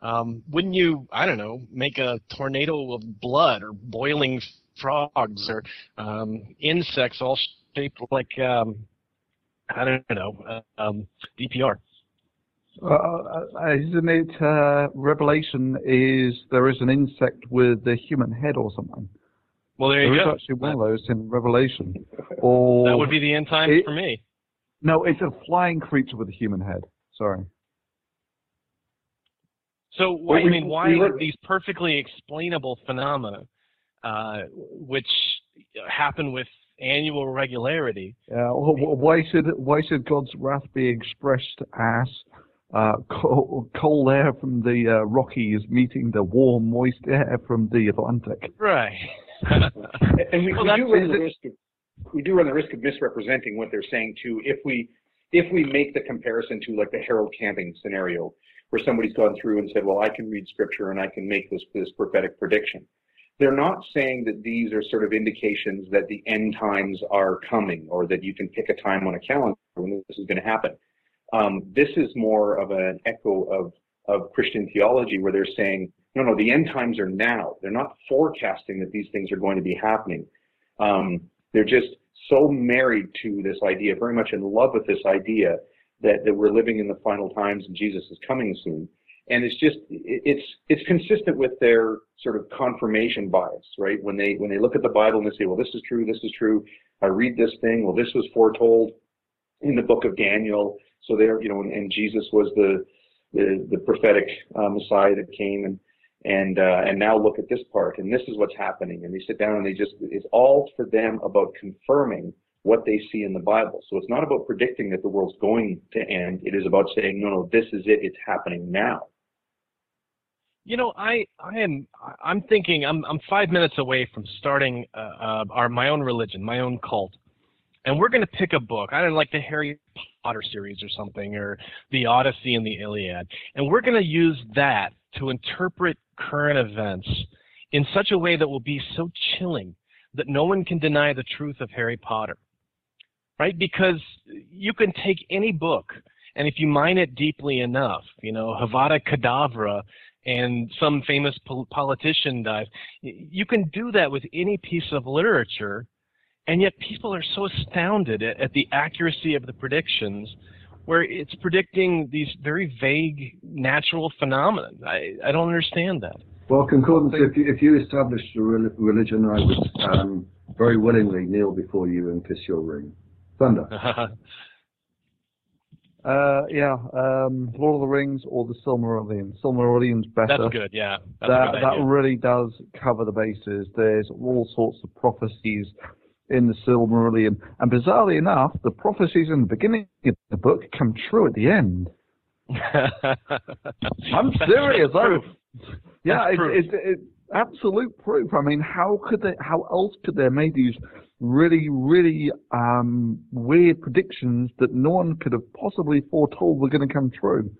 Um, wouldn't you, I don't know, make a tornado of blood or boiling frogs or um, insects all shaped like, um, I don't know, uh, um, DPR? Uh, uh, isn't it uh, Revelation is there is an insect with a human head or something? Well, there you There go. actually one of those in Revelation. Or That would be the end time It- for me. no, it's a flying creature with a human head. Sorry. So, why, I we- mean, why we were- these perfectly explainable phenomena, uh, which happen with annual regularity? Wh- why should why should God's wrath be expressed as uh, cold, cold air from the uh, Rockies meeting the warm, moist air from the Atlantic. Right. and we, Well, we do run the risk of we do run the risk of misrepresenting what they're saying too if we if we make the comparison to like the Harold Camping scenario where somebody's gone through and said, well, I can read scripture and I can make this this prophetic prediction. They're not saying that these are sort of indications that the end times are coming or that you can pick a time on a calendar when this is going to happen. Um, this is more of an echo of of Christian theology where they're saying, no, no, the end times are now. They're not forecasting that these things are going to be happening. Um, they're just so married to this idea, very much in love with this idea that, that we're living in the final times and Jesus is coming soon. And it's just it's it's consistent with their sort of confirmation bias, right? When they when they look at the Bible and they say, well, this is true, this is true. I read this thing. Well, this was foretold in the book of Daniel. So there, you know, and, and Jesus was the the, the prophetic uh, Messiah that came and and uh, and now look at this part and this is what's happening and they sit down and they just it's all for them about confirming what they see in the Bible. So it's not about predicting that the world's going to end. It is about saying no, no, this is it. It's happening now. You know, I I am I'm thinking I'm I'm five minutes away from starting uh, uh, our my own religion, my own cult, and we're going to pick a book. I don't like the Harry Potter series or something, or the Odyssey and the Iliad, and we're going to use that to interpret current events in such a way that will be so chilling that no one can deny the truth of Harry Potter, right? Because you can take any book, and if you mine it deeply enough, you know, Avada Kedavra and some famous pol- politician dies. You can do that with any piece of literature, and yet people are so astounded at, at the accuracy of the predictions, where it's predicting these very vague natural phenomena. I, I don't understand that. Well, concordance, if you, if you established a religion, I would um, very willingly kneel before you and kiss your ring. Thunder. Uh, yeah, um, Lord of the Rings or the Silmarillion. Silmarillion's better. That's good, yeah. That's that good that really does cover the bases. There's all sorts of prophecies in the Silmarillion, and bizarrely enough, the prophecies in the beginning of the book come true at the end. I'm serious. Proof. yeah, it's it, it, absolute proof. I mean, how could they? How else could they have made these really, really um, weird predictions that no one could have possibly foretold were going to come true?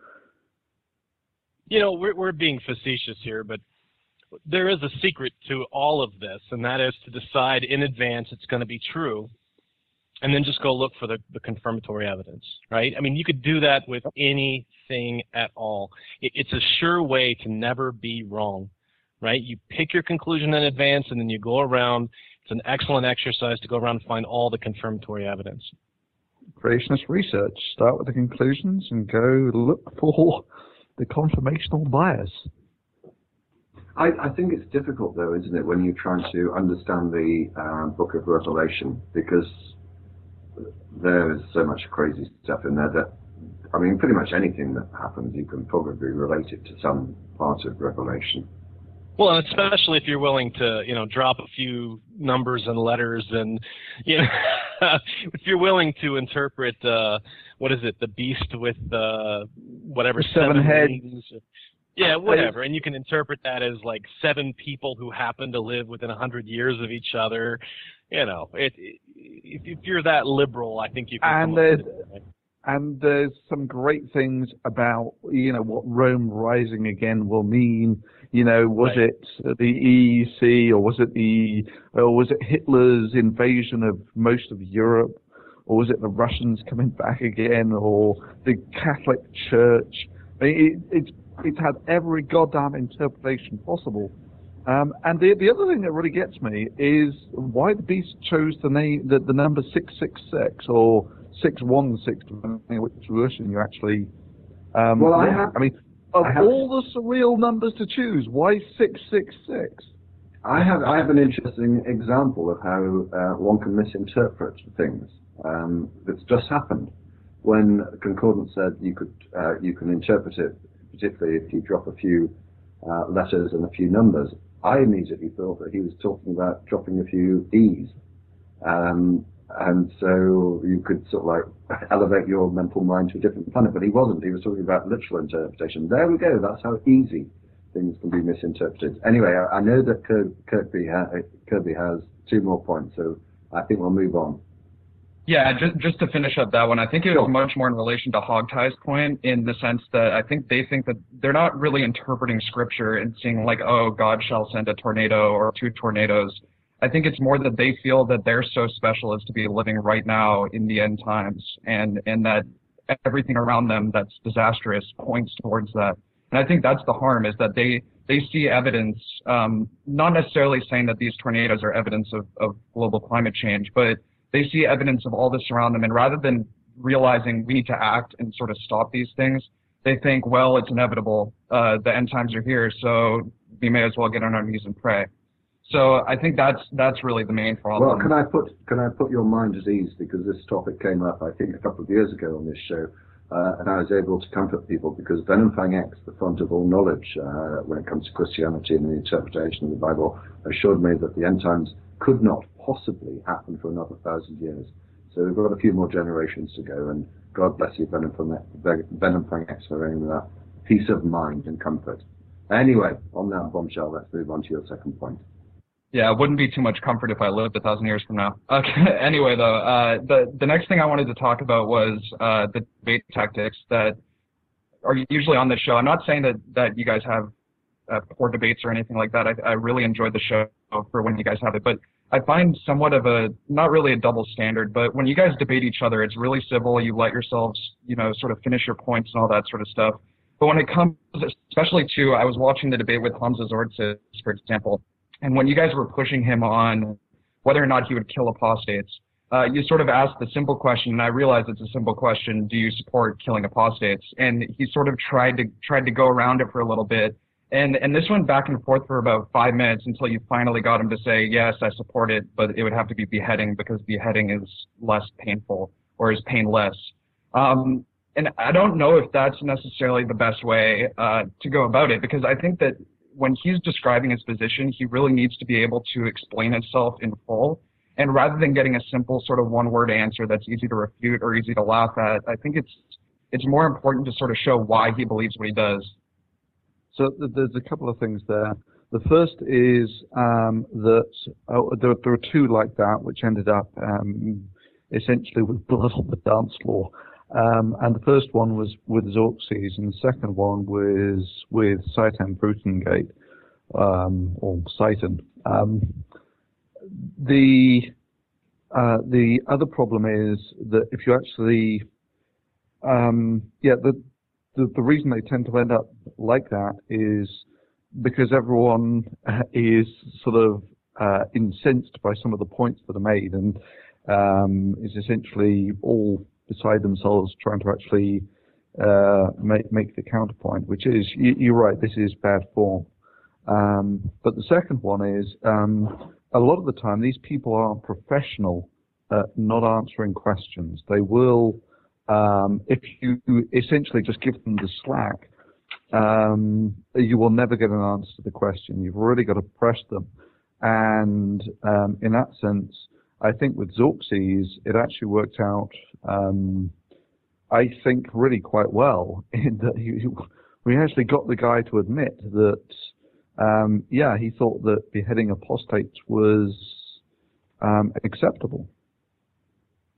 You know, we're, we're being facetious here, but there is a secret to all of this, and that is to decide in advance it's going to be true, and then just go look for the, the confirmatory evidence, right? I mean, you could do that with anything at all. It, it's a sure way to never be wrong, right? You pick your conclusion in advance, and then you go around. It's an excellent exercise to go around and find all the confirmatory evidence. Creationist research. Start with the conclusions and go look for the confirmational bias. I, I think it's difficult though, isn't it, when you're trying to understand the uh, Book of Revelation, because there is so much crazy stuff in there that, I mean, pretty much anything that happens, you can probably relate it to some part of Revelation. Well, and especially if you're willing to, you know, drop a few numbers and letters, and you know, if you're willing to interpret, uh, what is it, the beast with uh, whatever The seven heads. Yeah, whatever, and you can interpret that as like seven people who happen to live within a hundred years of each other. You know, it, it, if, if you're that liberal, I think you can. And there's it, and there's some great things about you know what Rome rising again will mean. You know, was Right. it the EEC or was it the or was it Hitler's invasion of most of Europe, or was it the Russians coming back again, or the Catholic Church? It, it's it's had every goddamn interpretation possible. Um, and the the other thing that really gets me is why the beast chose the name the, the number six six six or six one six, depending on which version you actually. Um, Well, I have- I mean, of I have- all the surreal numbers to choose, why six six six? I have I have an interesting example of how uh, one can misinterpret things. Um, that's just happened when Concordance said you could uh, you can interpret it, particularly if you drop a few uh, letters and a few numbers. I immediately thought that he was talking about dropping a few e's. Um, and so you could sort of like elevate your mental mind to a different planet. But he wasn't. He was talking about literal interpretation. There we go. That's how easy things can be misinterpreted. Anyway, I, I know that Kirby, ha- Kirby has two more points, so I think we'll move on. Yeah, just just to finish up that one, I think it was much more in relation to Hogtie's point in the sense that I think they think that they're not really interpreting scripture and seeing like, oh, God shall send a tornado or two tornadoes. I think it's more that they feel that they're so special as to be living right now in the end times and, and that everything around them that's disastrous points towards that. And I think that's the harm is that they, they see evidence, um, not necessarily saying that these tornadoes are evidence of, of global climate change, but they see evidence of all this around them. And rather than realizing we need to act and sort of stop these things, they think, well, it's inevitable. Uh, the end times are here, so we may as well get on our knees and pray. So I think that's that's really the main problem. Well, can I put can I put your mind at ease because this topic came up I think a couple of years ago on this show, uh, and I was able to comfort people because Venom Fang X, the font of all knowledge uh, when it comes to Christianity and the interpretation of the Bible, assured me that the end times could not possibly happen for another thousand years. So we've got a few more generations to go, and God bless you, Venom Fang, Venom Fang X, for bringing that peace of mind and comfort. Anyway, on that bombshell, let's move on to your second point. Yeah, it wouldn't be too much comfort if I lived a thousand years from now. Okay. anyway, though, uh, the the next thing I wanted to talk about was uh, the debate tactics that are usually on the show. I'm not saying that that you guys have uh, poor debates or anything like that. I, I really enjoyed the show for when you guys have it, but I find somewhat of a not really a double standard. But when you guys debate each other, it's really civil. You let yourselves, you know, sort of finish your points and all that sort of stuff. But when it comes, especially to, I was watching the debate with Hamza Tzortzis, for example and when you guys were pushing him on whether or not he would kill apostates, uh, you sort of asked the simple question, and I realize it's a simple question: Do you support killing apostates? And he sort of tried to tried to go around it for a little bit, and and this went back and forth for about five minutes until you finally got him to say, yes, I support it, but it would have to be beheading because beheading is less painful or is painless. Um, and I don't know if that's necessarily the best way uh, to go about it because I think that when he's describing his position, he really needs to be able to explain himself in full. And rather than getting a simple sort of one word answer that's easy to refute or easy to laugh at, I think it's it's more important to sort of show why he believes what he does. So there's a couple of things there. The first is um, that oh, there, there, were two like that, which ended up um, essentially with blood on the dance floor. Um, and the first one was with Tzortzis, and the second one was with Sye Ten Bruggencate, um, or Satan. Um, the uh, the other problem is that if you actually, um, yeah, the, the, the reason they tend to end up like that is because everyone is sort of uh, incensed by some of the points that are made, and um, is essentially all beside themselves trying to actually uh, make make the counterpoint, which is you, are right. This is bad form. Um, but the second one is um, a lot of the time these people are professional at not answering questions. They will, um, if you essentially just give them the slack, um, you will never get an answer to the question. You've really got to press them, and um, in that sense, I think with Tzortzis, it actually worked out, um, I think, really quite well in that he, we actually got the guy to admit that, um, yeah, he thought that beheading apostates was um, acceptable.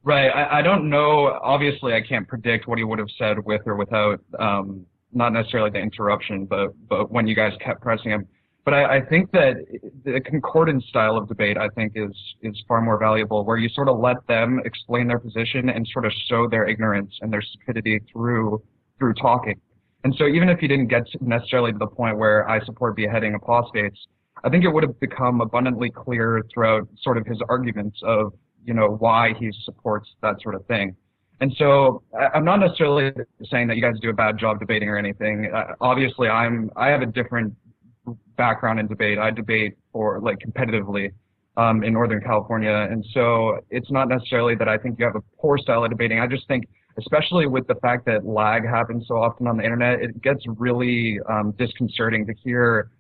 Right. I, I, don't know. Obviously, I can't predict what he would have said with or without, um, not necessarily the interruption, but but when you guys kept pressing him. But I, I, think that the concordance style of debate, I think, is is far more valuable, where you sort of let them explain their position and sort of show their ignorance and their stupidity through through talking. And so, even if you didn't get necessarily to the point where I support beheading apostates, I think it would have become abundantly clear throughout sort of his arguments of you know why he supports that sort of thing. And so I'm not necessarily saying that you guys do a bad job debating or anything. Uh, obviously, I'm I have a different background in debate. I debate for like competitively um, in Northern California, and so it's not necessarily that I think you have a poor style of debating. I just think, especially with the fact that lag happens so often on the internet, it gets really um, disconcerting to hear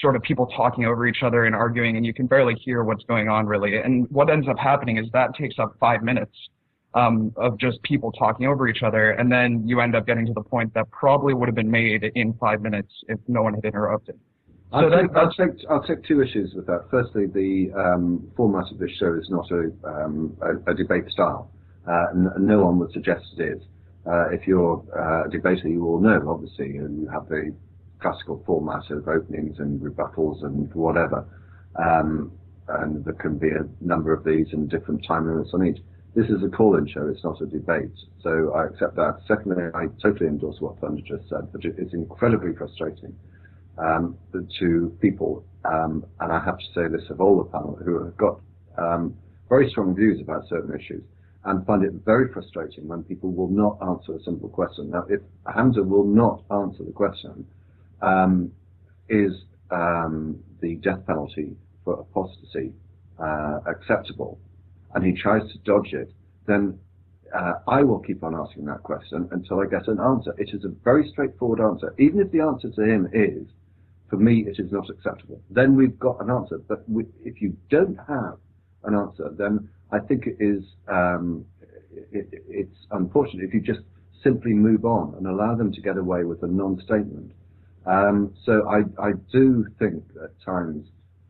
sort of people talking over each other and arguing, and you can barely hear what's going on really. And what ends up happening is that takes up five minutes um, of just people talking over each other, and then you end up getting to the point that probably would have been made in five minutes if no one had interrupted. I'll, so take, I'll, take, I'll take two issues with that. Firstly, the um, format of this show is not a, um, a, a debate style. Uh, no one would suggest it is. Uh, if you're uh, a debater, you all know, obviously, and you have the classical format of openings and rebuttals and whatever. Um, and there can be a number of these and different time limits on each. This is a call-in show, it's not a debate. So I accept that. Secondly, I totally endorse what Thunder just said, but it's incredibly frustrating um, the to people, um, and I have to say this of all the panel, who have got um, very strong views about certain issues and find it very frustrating when people will not answer a simple question. Now, if Hamza will not answer the question, um, is um, the death penalty for apostasy uh, acceptable? And he tries to dodge it, then uh, I will keep on asking that question until I get an answer. It is a very straightforward answer. Even if the answer to him is, for me, it is not acceptable, then we've got an answer. But if you don't have an answer, then I think it is um, it, it's unfortunate if you just simply move on and allow them to get away with a non-statement. Um, so I, I do think at times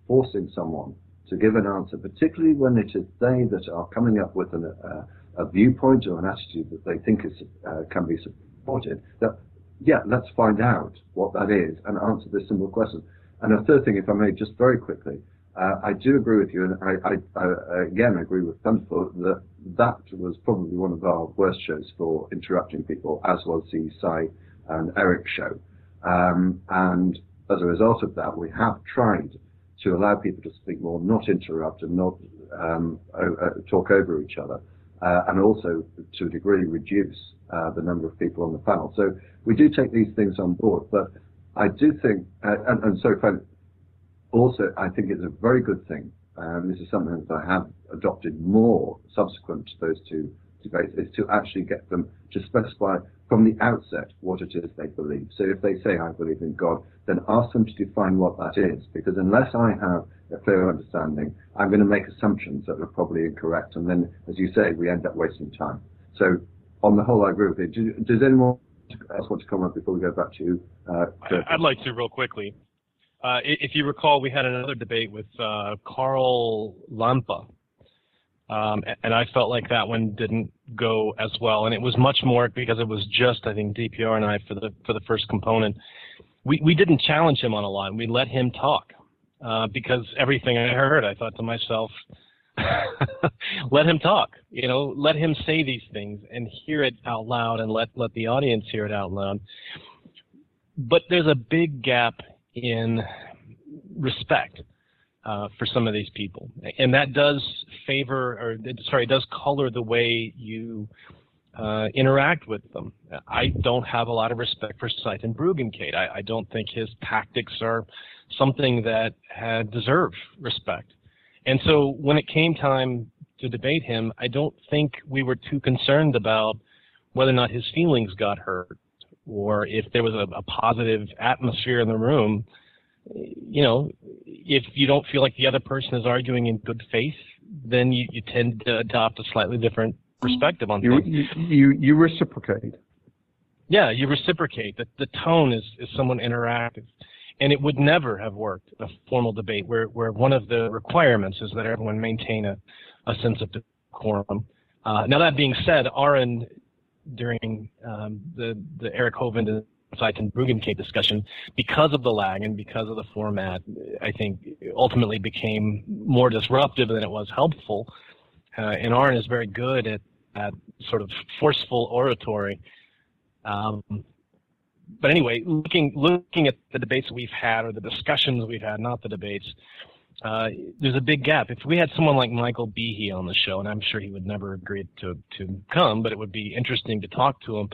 forcing someone to give an answer, particularly when it is they that are coming up with an, uh, a viewpoint or an attitude that they think is, uh, can be supported, that, yeah, let's find out what that is and answer this simple question. And a third thing, if I may, just very quickly, uh, I do agree with you, and I, I, I again agree with Thunderfoot that that was probably one of our worst shows for interrupting people, as was the Sye and Eric show. Um, and as a result of that, we have tried to allow people to speak more, not interrupt and not um, uh, talk over each other, uh, and also to a degree reduce uh, the number of people on the panel. So we do take these things on board, but I do think, uh, and, and so also, I think it's a very good thing. Um, this is something that I have adopted more subsequent to those two debates, is to actually get them to specify from the outset what it is they believe. So if they say, I believe in God, then ask them to define what that is, because unless I have a clear understanding, I'm going to make assumptions that are probably incorrect, and then, as you say, we end up wasting time. So on the whole, I agree with you. Does anyone else want to comment before we go back to you? Uh, I'd like to real quickly. Uh, if you recall, we had another debate with uh, Carl Lampe, um, and I felt like that one didn't go as well. And it was much more because it was just, I think, DPR and I for the for the first component. We we didn't challenge him on a line. We let him talk uh, because everything I heard, I thought to myself, let him talk. You know, let him say these things and hear it out loud, and let let the audience hear it out loud. But there's a big gap in respect uh, for some of these people, and that does favor, or sorry, does color the way you uh, interact with them. I don't have a lot of respect for Sye Ten Bruggencate. I, I don't think his tactics are something that had deserve respect. And so when it came time to debate him, I don't think we were too concerned about whether or not his feelings got hurt or if there was a, a positive atmosphere in the room, you know, if you don't feel like the other person is arguing in good faith, then you, you tend to adopt a slightly different perspective on you, things. You, you, you reciprocate. Yeah, you reciprocate. The, the tone is, is somewhat interactive. And it would never have worked a formal debate where, where one of the requirements is that everyone maintain a, a sense of decorum. Uh, now, that being said, Aron during um, the the Eric Hovind and Sye Ten Bruggencate discussion, because of the lag and because of the format, I think ultimately became more disruptive than it was helpful. Uh, and Aron is very good at at sort of forceful oratory. Um, but anyway, looking looking at the debates we've had or the discussions we've had, not the debates, uh, there's a big gap. If we had someone like Michael Behe on the show, and I'm sure he would never agree to to come, but it would be interesting to talk to him.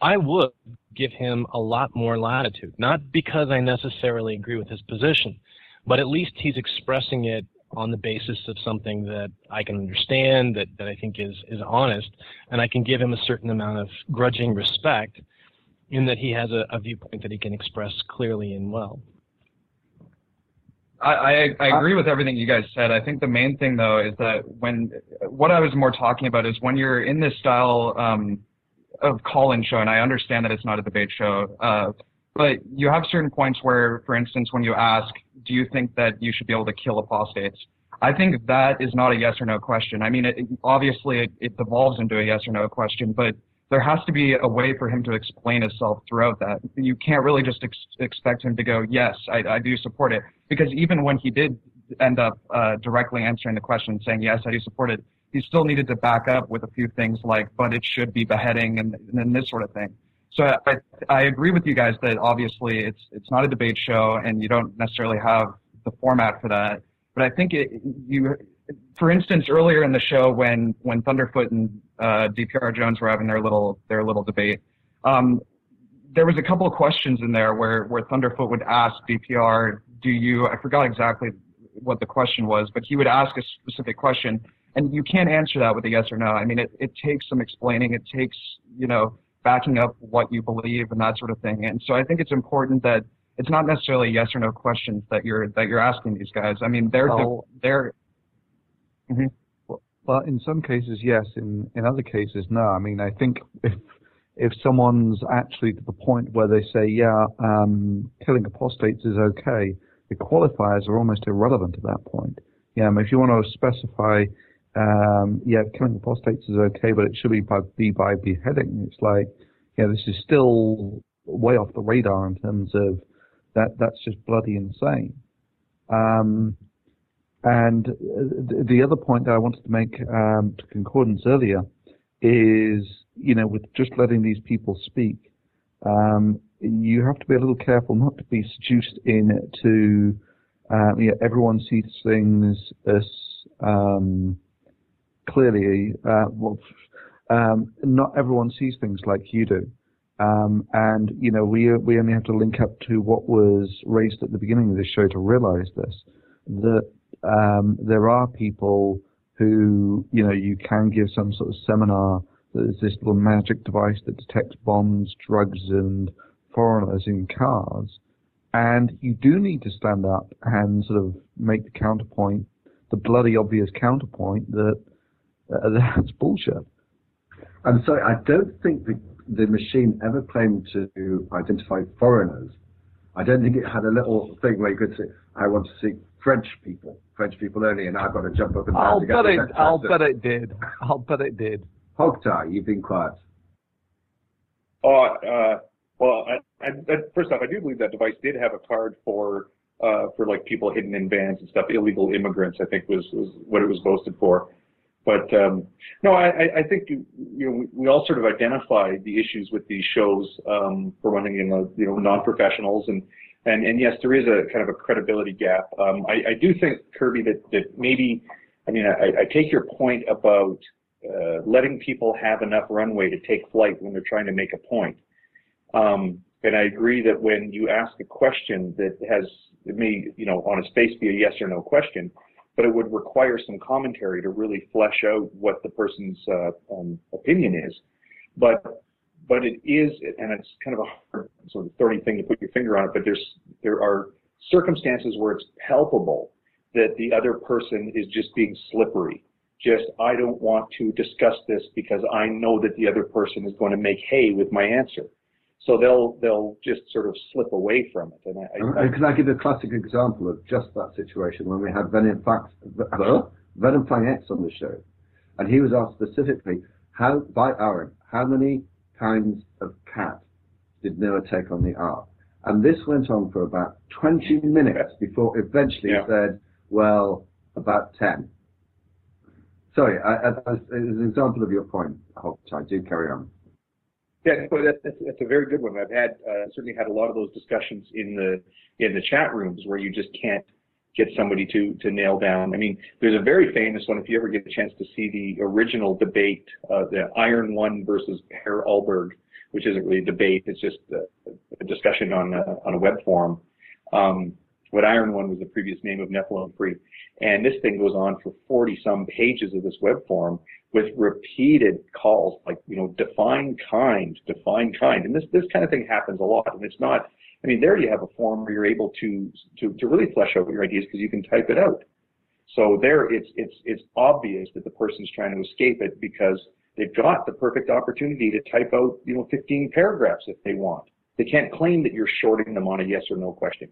I would give him a lot more latitude, not because I necessarily agree with his position, but at least he's expressing it on the basis of something that I can understand, that, that I think is, is honest, and I can give him a certain amount of grudging respect in that he has a, a viewpoint that he can express clearly and well. I, I, agree with everything you guys said. I think the main thing though is that when what I was more talking about is when you're in this style um, of call-in show, and I understand that it's not a debate show, uh, but you have certain points where, for instance, when you ask, do you think that you should be able to kill apostates? I think that is not a yes or no question. I mean, it, obviously it, it devolves into a yes or no question, but there has to be a way for him to explain himself throughout that. You can't really just ex- expect him to go, yes, I, I, do support it. Because even when he did end up uh, directly answering the question saying, yes, I do support it, he still needed to back up with a few things like, but it should be beheading and, and this sort of thing. So I, I agree with you guys that obviously it's, it's not a debate show and you don't necessarily have the format for that. But I think it, you, for instance, earlier in the show when when Thunderfoot and uh, DPR Jones were having their little their little debate, um, there was a couple of questions in there where where Thunderfoot would ask DPR, "Do you?" I forgot exactly what the question was, but he would ask a specific question, and you can't answer that with a yes or no. I mean, it it takes some explaining. It takes you know backing up what you believe and that sort of thing. And so I think it's important that it's not necessarily yes or no questions that you're that you're asking these guys. I mean, they're well, they're Mm-hmm. Well, in some cases, yes. In in other cases, no. I mean, I think if if someone's actually to the point where they say, yeah, um, killing apostates is okay, the qualifiers are almost irrelevant at that point. Yeah, I mean, if you want to specify, um, yeah, killing apostates is okay, but it should be by, be by beheading. It's like, yeah, this is still way off the radar in terms of that. That's just bloody insane. Um, and the other point that I wanted to make um, to concordance earlier is, you know, with just letting these people speak, um, you have to be a little careful not to be seduced into, um, you know, everyone sees things as um, clearly, uh, well, um, not everyone sees things like you do. Um, and you know, we we only have to link up to what was raised at the beginning of the show to realize this: that um, there are people who, you know, you can give some sort of seminar. There's this little magic device that detects bombs, drugs, and foreigners in cars. And you do need to stand up and sort of make the counterpoint, the bloody obvious counterpoint that uh, that's bullshit. I'm sorry, I don't think the, the machine ever claimed to identify foreigners. I don't think it had a little thing where you could say, I want to see French people, French people only, and I've got to jump up and down I'll to bet it. I'll bet it did. I'll bet it did. Hogtie, you've been quiet. Oh, uh, well, I, I, first off, I do believe that device did have a card for uh, for like people hidden in vans and stuff. Illegal immigrants, I think, was was what it was boasted for. But um, no, I, I think you, you know we, we all sort of identify the issues with these shows um, for one thing, you know, you know, non-professionals and and, and yes, there is a kind of a credibility gap. Um, I, I do think, Kirby, that, that maybe, I mean, I, I take your point about uh, letting people have enough runway to take flight when they're trying to make a point. Um, and I agree that when you ask a question that has, it may, you know, on its face be a yes or no question, but it would require some commentary to really flesh out what the person's uh, um, opinion is. But but it is, and it's kind of a hard sort of thorny thing to put your finger on it, but there's, there are circumstances where it's palpable that the other person is just being slippery. Just, I don't want to discuss this because I know that the other person is going to make hay with my answer. So they'll, they'll just sort of slip away from it. And I, I, can I give a classic example of just that situation when we had Venom Fang X on the show, and he was asked specifically how by Aaron, how many kinds of cat did Noah take on the ark? And this went on for about 20 minutes before eventually yeah. said, well, about 10. Sorry, I, I, as, an example of your point, I hope I do carry on. Yeah, so that's, that's, that's, a very good one. I've had uh, certainly had a lot of those discussions in the in the chat rooms where you just can't get somebody to to nail down. I mean, there's a very famous one. If you ever get a chance to see the original debate, uh, the Iron One versus Per Ahlberg, which isn't really a debate. It's just a, a discussion on a, on a web forum. Um, what Iron One was the previous name of Nephilim Free, and this thing goes on for 40 some pages of this web forum with repeated calls like you know define kind, define kind, and this this kind of thing happens a lot, and it's not I mean, there you have a form where you're able to to, to really flesh out your ideas because you can type it out. So there, it's it's it's obvious that the person's trying to escape it because they've got the perfect opportunity to type out you know 15 paragraphs if they want. They can't claim that you're shorting them on a yes or no question.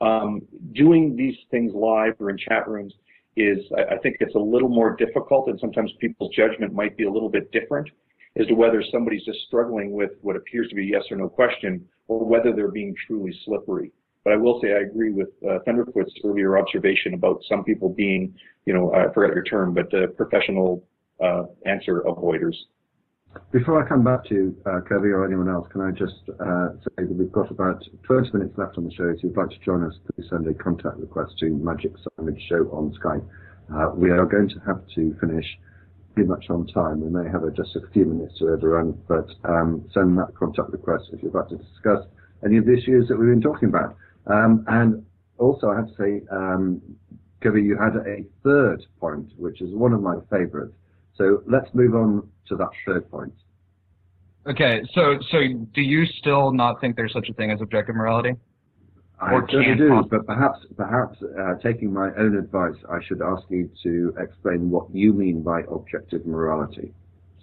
Um, doing these things live or in chat rooms is, I, I think it's a little more difficult and sometimes people's judgment might be a little bit different as to whether somebody's just struggling with what appears to be a yes or no question or whether they're being truly slippery. But I will say I agree with uh, Thunderfoot's earlier observation about some people being, you know, I forgot your term, but uh, professional uh, answer avoiders. Before I come back to uh, Kirby or anyone else, can I just uh, say that we've got about 20 minutes left on the show. If you'd like to join us, please send a contact request to Magic Sandwich Show on Skype. Uh, we are going to have to finish pretty much on time. We may have just a few minutes to overrun, but um, send that contact request if you'd like to discuss any of the issues that we've been talking about. Um, and also, I have to say, um, you had a third point, which is one of my favourites. So let's move on to that third point. Okay, so so do you still not think there's such a thing as objective morality? I certainly do, but perhaps perhaps uh, taking my own advice, I should ask you to explain what you mean by objective morality.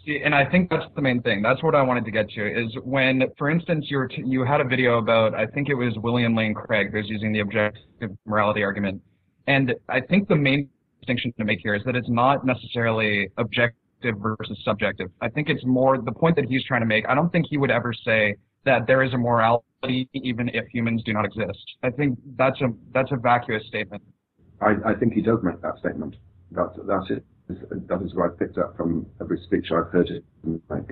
See, and I think that's the main thing. That's what I wanted to get to is when, for instance, you were t- you had a video about I think it was William Lane Craig who's using the objective morality argument, and I think the main distinction to make here is that it's not necessarily objective versus subjective. I think it's more the point that he's trying to make. I don't think he would ever say that there is a morality even if humans do not exist. I think that's a that's a vacuous statement. I, I think he does make that statement. That's that's it. That is what I picked up from every speech I've heard him make.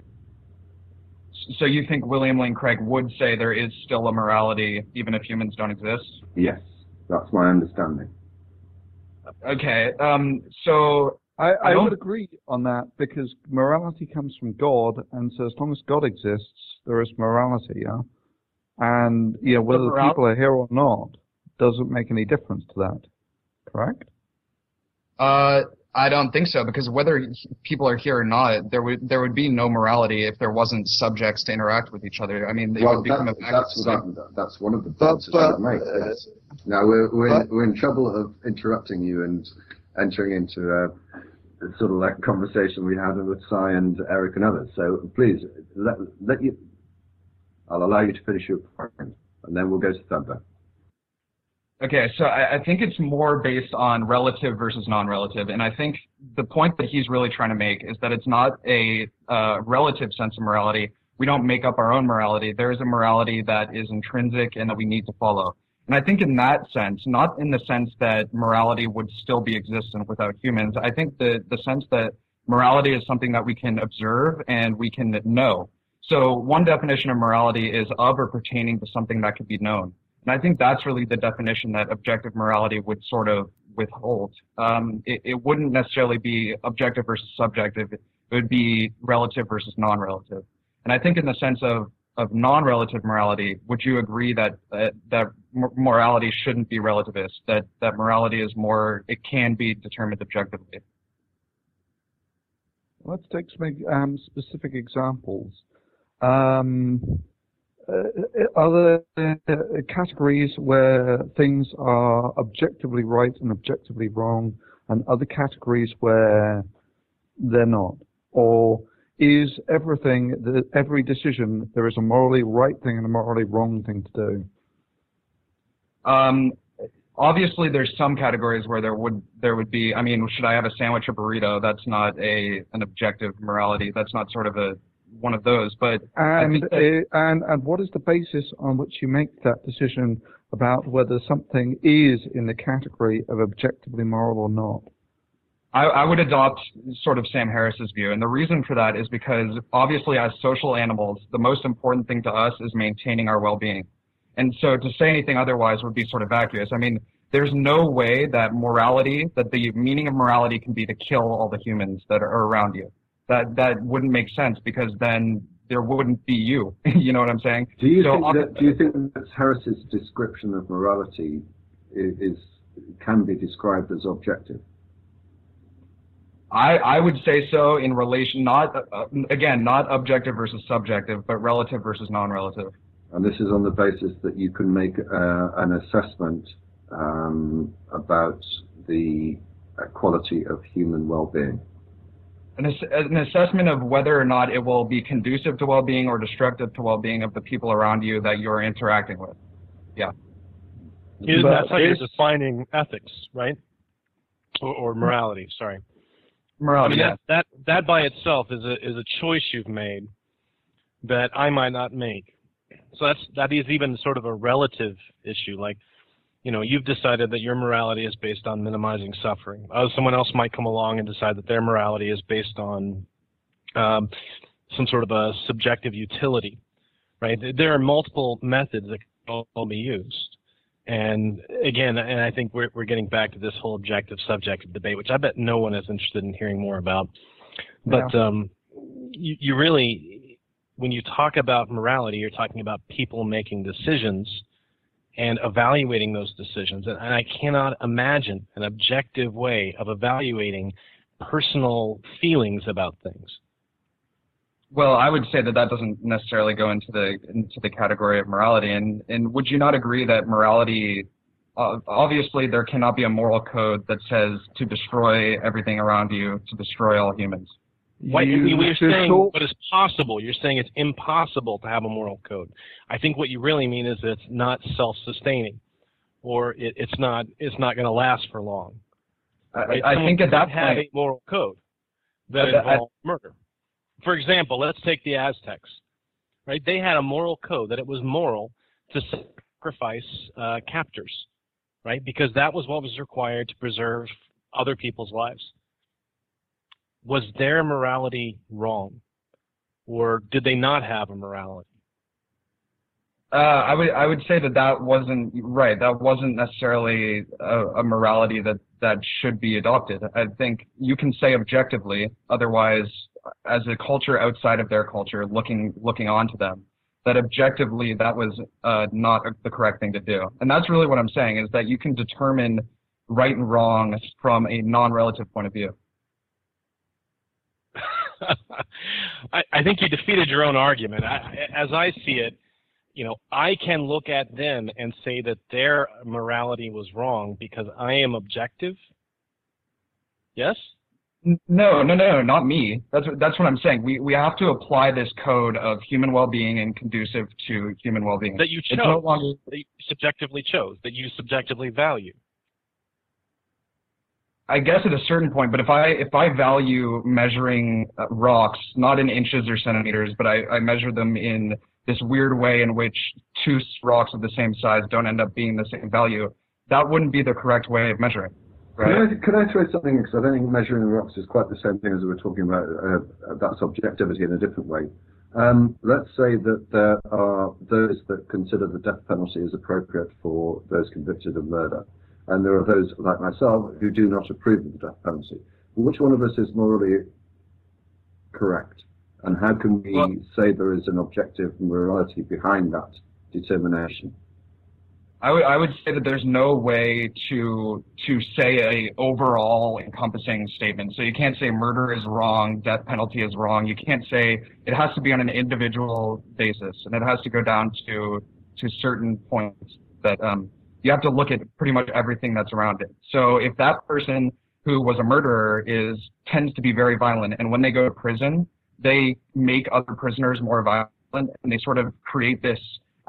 So you think William Lane Craig would say there is still a morality even if humans don't exist? Yes, that's my understanding. Okay. Um, so I, I, I would agree on that because morality comes from God, and so as long as God exists, there is morality, yeah. And yeah, whether the people are here or not doesn't make any difference to that. Correct? Uh, I don't think so because whether people are here or not, there would there would be no morality if there wasn't subjects to interact with each other. I mean, they well, would become that, a that's, what I, that's one of the points that I make. yes. Now we're we're, in, we're in trouble of interrupting you and entering into a, a sort of like conversation we had with Sye and Eric and others. So please let let you. I'll allow you to finish your point, and then we'll go to Thunder. Okay, so I, I think it's more based on relative versus non-relative, and I think the point that he's really trying to make is that it's not a uh, relative sense of morality. We don't make up our own morality. There is a morality that is intrinsic and that we need to follow. And I think in that sense, not in the sense that morality would still be existent without humans. I think the the sense that morality is something that we can observe and we can know. So one definition of morality is of or pertaining to something that can be known. And I think that's really the definition that objective morality would sort of withhold. Um, it, it wouldn't necessarily be objective versus subjective. It would be relative versus non-relative. And I think in the sense of, of non-relative morality, would you agree that, that, that morality shouldn't be relativist, that, that morality is more, it can be determined objectively? Let's take some um, specific examples. Um, uh, are there uh, categories where things are objectively right and objectively wrong, and other categories where they're not? Or is everything, every decision, there is a morally right thing and a morally wrong thing to do? Um, obviously, there's some categories where there would there would be. I mean, should I have a sandwich or burrito? That's not a an objective morality. That's not sort of a one of those. But and that, uh, and and what is the basis on which you make that decision about whether something is in the category of objectively moral or not? I, I would adopt sort of Sam Harris's view, and the reason for that is because obviously, as social animals, the most important thing to us is maintaining our well-being. And so, to say anything otherwise would be sort of vacuous. I mean, there's no way that morality, that the meaning of morality, can be to kill all the humans that are around you that that wouldn't make sense because then there wouldn't be you. you know what I'm saying? Do you so think that, do you think that Harris's description of morality is, is can be described as objective? I, I would say so in relation, not uh, again, not objective versus subjective, but relative versus non-relative. and this is on the basis that you can make uh, an assessment um, about the uh, quality of human well-being. An, ass- an assessment of whether or not it will be conducive to well-being or destructive to well-being of the people around you that you're interacting with. Yeah. Yeah, But that's how you're defining ethics, right? Or, or morality. Sorry. I Morality. mean, yeah. that, that that by itself is a is a choice you've made that I might not make. So that's that is even sort of a relative issue. Like, you know, you've decided that your morality is based on minimizing suffering. Uh, someone else might come along and decide that their morality is based on um, some sort of a subjective utility, right? There are multiple methods that can all be used. And again, and I think we're, we're getting back to this whole objective subjective debate, which I bet no one is interested in hearing more about. But um, you, you really, when you talk about morality, you're talking about people making decisions and evaluating those decisions. And, and I cannot imagine an objective way of evaluating personal feelings about things. Well, I would say that that doesn't necessarily go into the into the category of morality. And and would you not agree that morality, uh, obviously, there cannot be a moral code that says to destroy everything around you, to destroy all humans. What You you, are should saying what is possible. You're saying it's impossible to have a moral code. I think what you really mean is it's not self-sustaining, or it, it's not it's not going to last for long. I, Right? I Someone think at that have point, a moral code that At the- at- involves murder. For example, let's take the Aztecs. Right? They had a moral code that it was moral to sacrifice uh, captors, right? Because that was what was required to preserve other people's lives. Was their morality wrong, or did they not have a morality? uh, I would I would say that that wasn't right. That wasn't necessarily a, a morality that that should be adopted. I think you can say objectively, otherwise, as a culture outside of their culture, looking looking onto them, that objectively that was uh, not the correct thing to do. And that's really what I'm saying is that you can determine right and wrong from a non-relative point of view. I, I think you defeated your own argument. I, as I see it, you know, I can look at them and say that their morality was wrong because I am objective. Yes? No, no, no, not me. That's what- that's what I'm saying. We we have to apply this code of human well-being and conducive to human well-being. That you It's no longer that you subjectively chose, that you subjectively value. I guess at a certain point, but if I if I value measuring uh, rocks not in inches or centimeters, but I, I measure them in this weird way in which two rocks of the same size don't end up being the same value, that wouldn't be the correct way of measuring, right? Could I, could I throw something, because I don't think measuring rocks is quite the same thing as we were talking about, uh, that's objectivity in a different way. Um, let's say that there are those that consider the death penalty as appropriate for those convicted of murder, and there are those, like myself, who do not approve of the death penalty. Which one of us is morally correct? And how can we Well- say there is an objective morality behind that determination? I would I would say that there's no way to to say a overall encompassing statement. So you can't say murder is wrong, death penalty is wrong. You can't say it has to be on an individual basis, and it has to go down to to certain points that um, you have to look at pretty much everything that's around it. So if that person who was a murderer is tends to be very violent, and when they go to prison, they make other prisoners more violent, and they sort of create this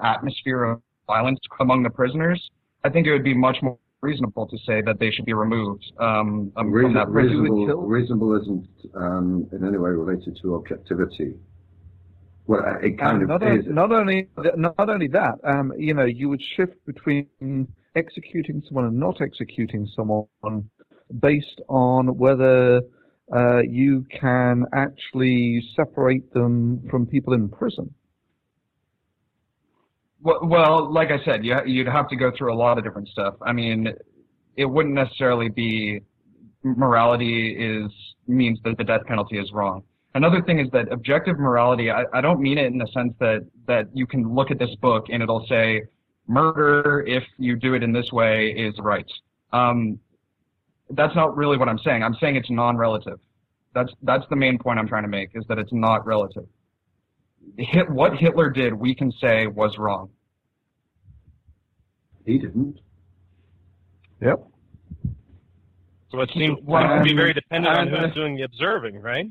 atmosphere of violence among the prisoners, I think it would be much more reasonable to say that they should be removed um, from Reason, that prison. reasonable, reasonable isn't um, in any way related to objectivity. Well, uh, it kind of not, is. not only not only that, um, you know, you would shift between executing someone and not executing someone based on whether uh, you can actually separate them from people in prison. Well, well, like I said, you, you'd have to go through a lot of different stuff. I mean, it wouldn't necessarily be morality is means that the death penalty is wrong. Another thing is that objective morality, I, I don't mean it in the sense that, that you can look at this book and it'll say murder, if you do it in this way, is right. Um, that's not really what I'm saying. I'm saying it's non-relative. That's, that's the main point I'm trying to make, is that it's not relative. hit, what Hitler did, we can say was wrong. He didn't. Yep. So it seems Well, to be very dependent on who's doing the observing, right?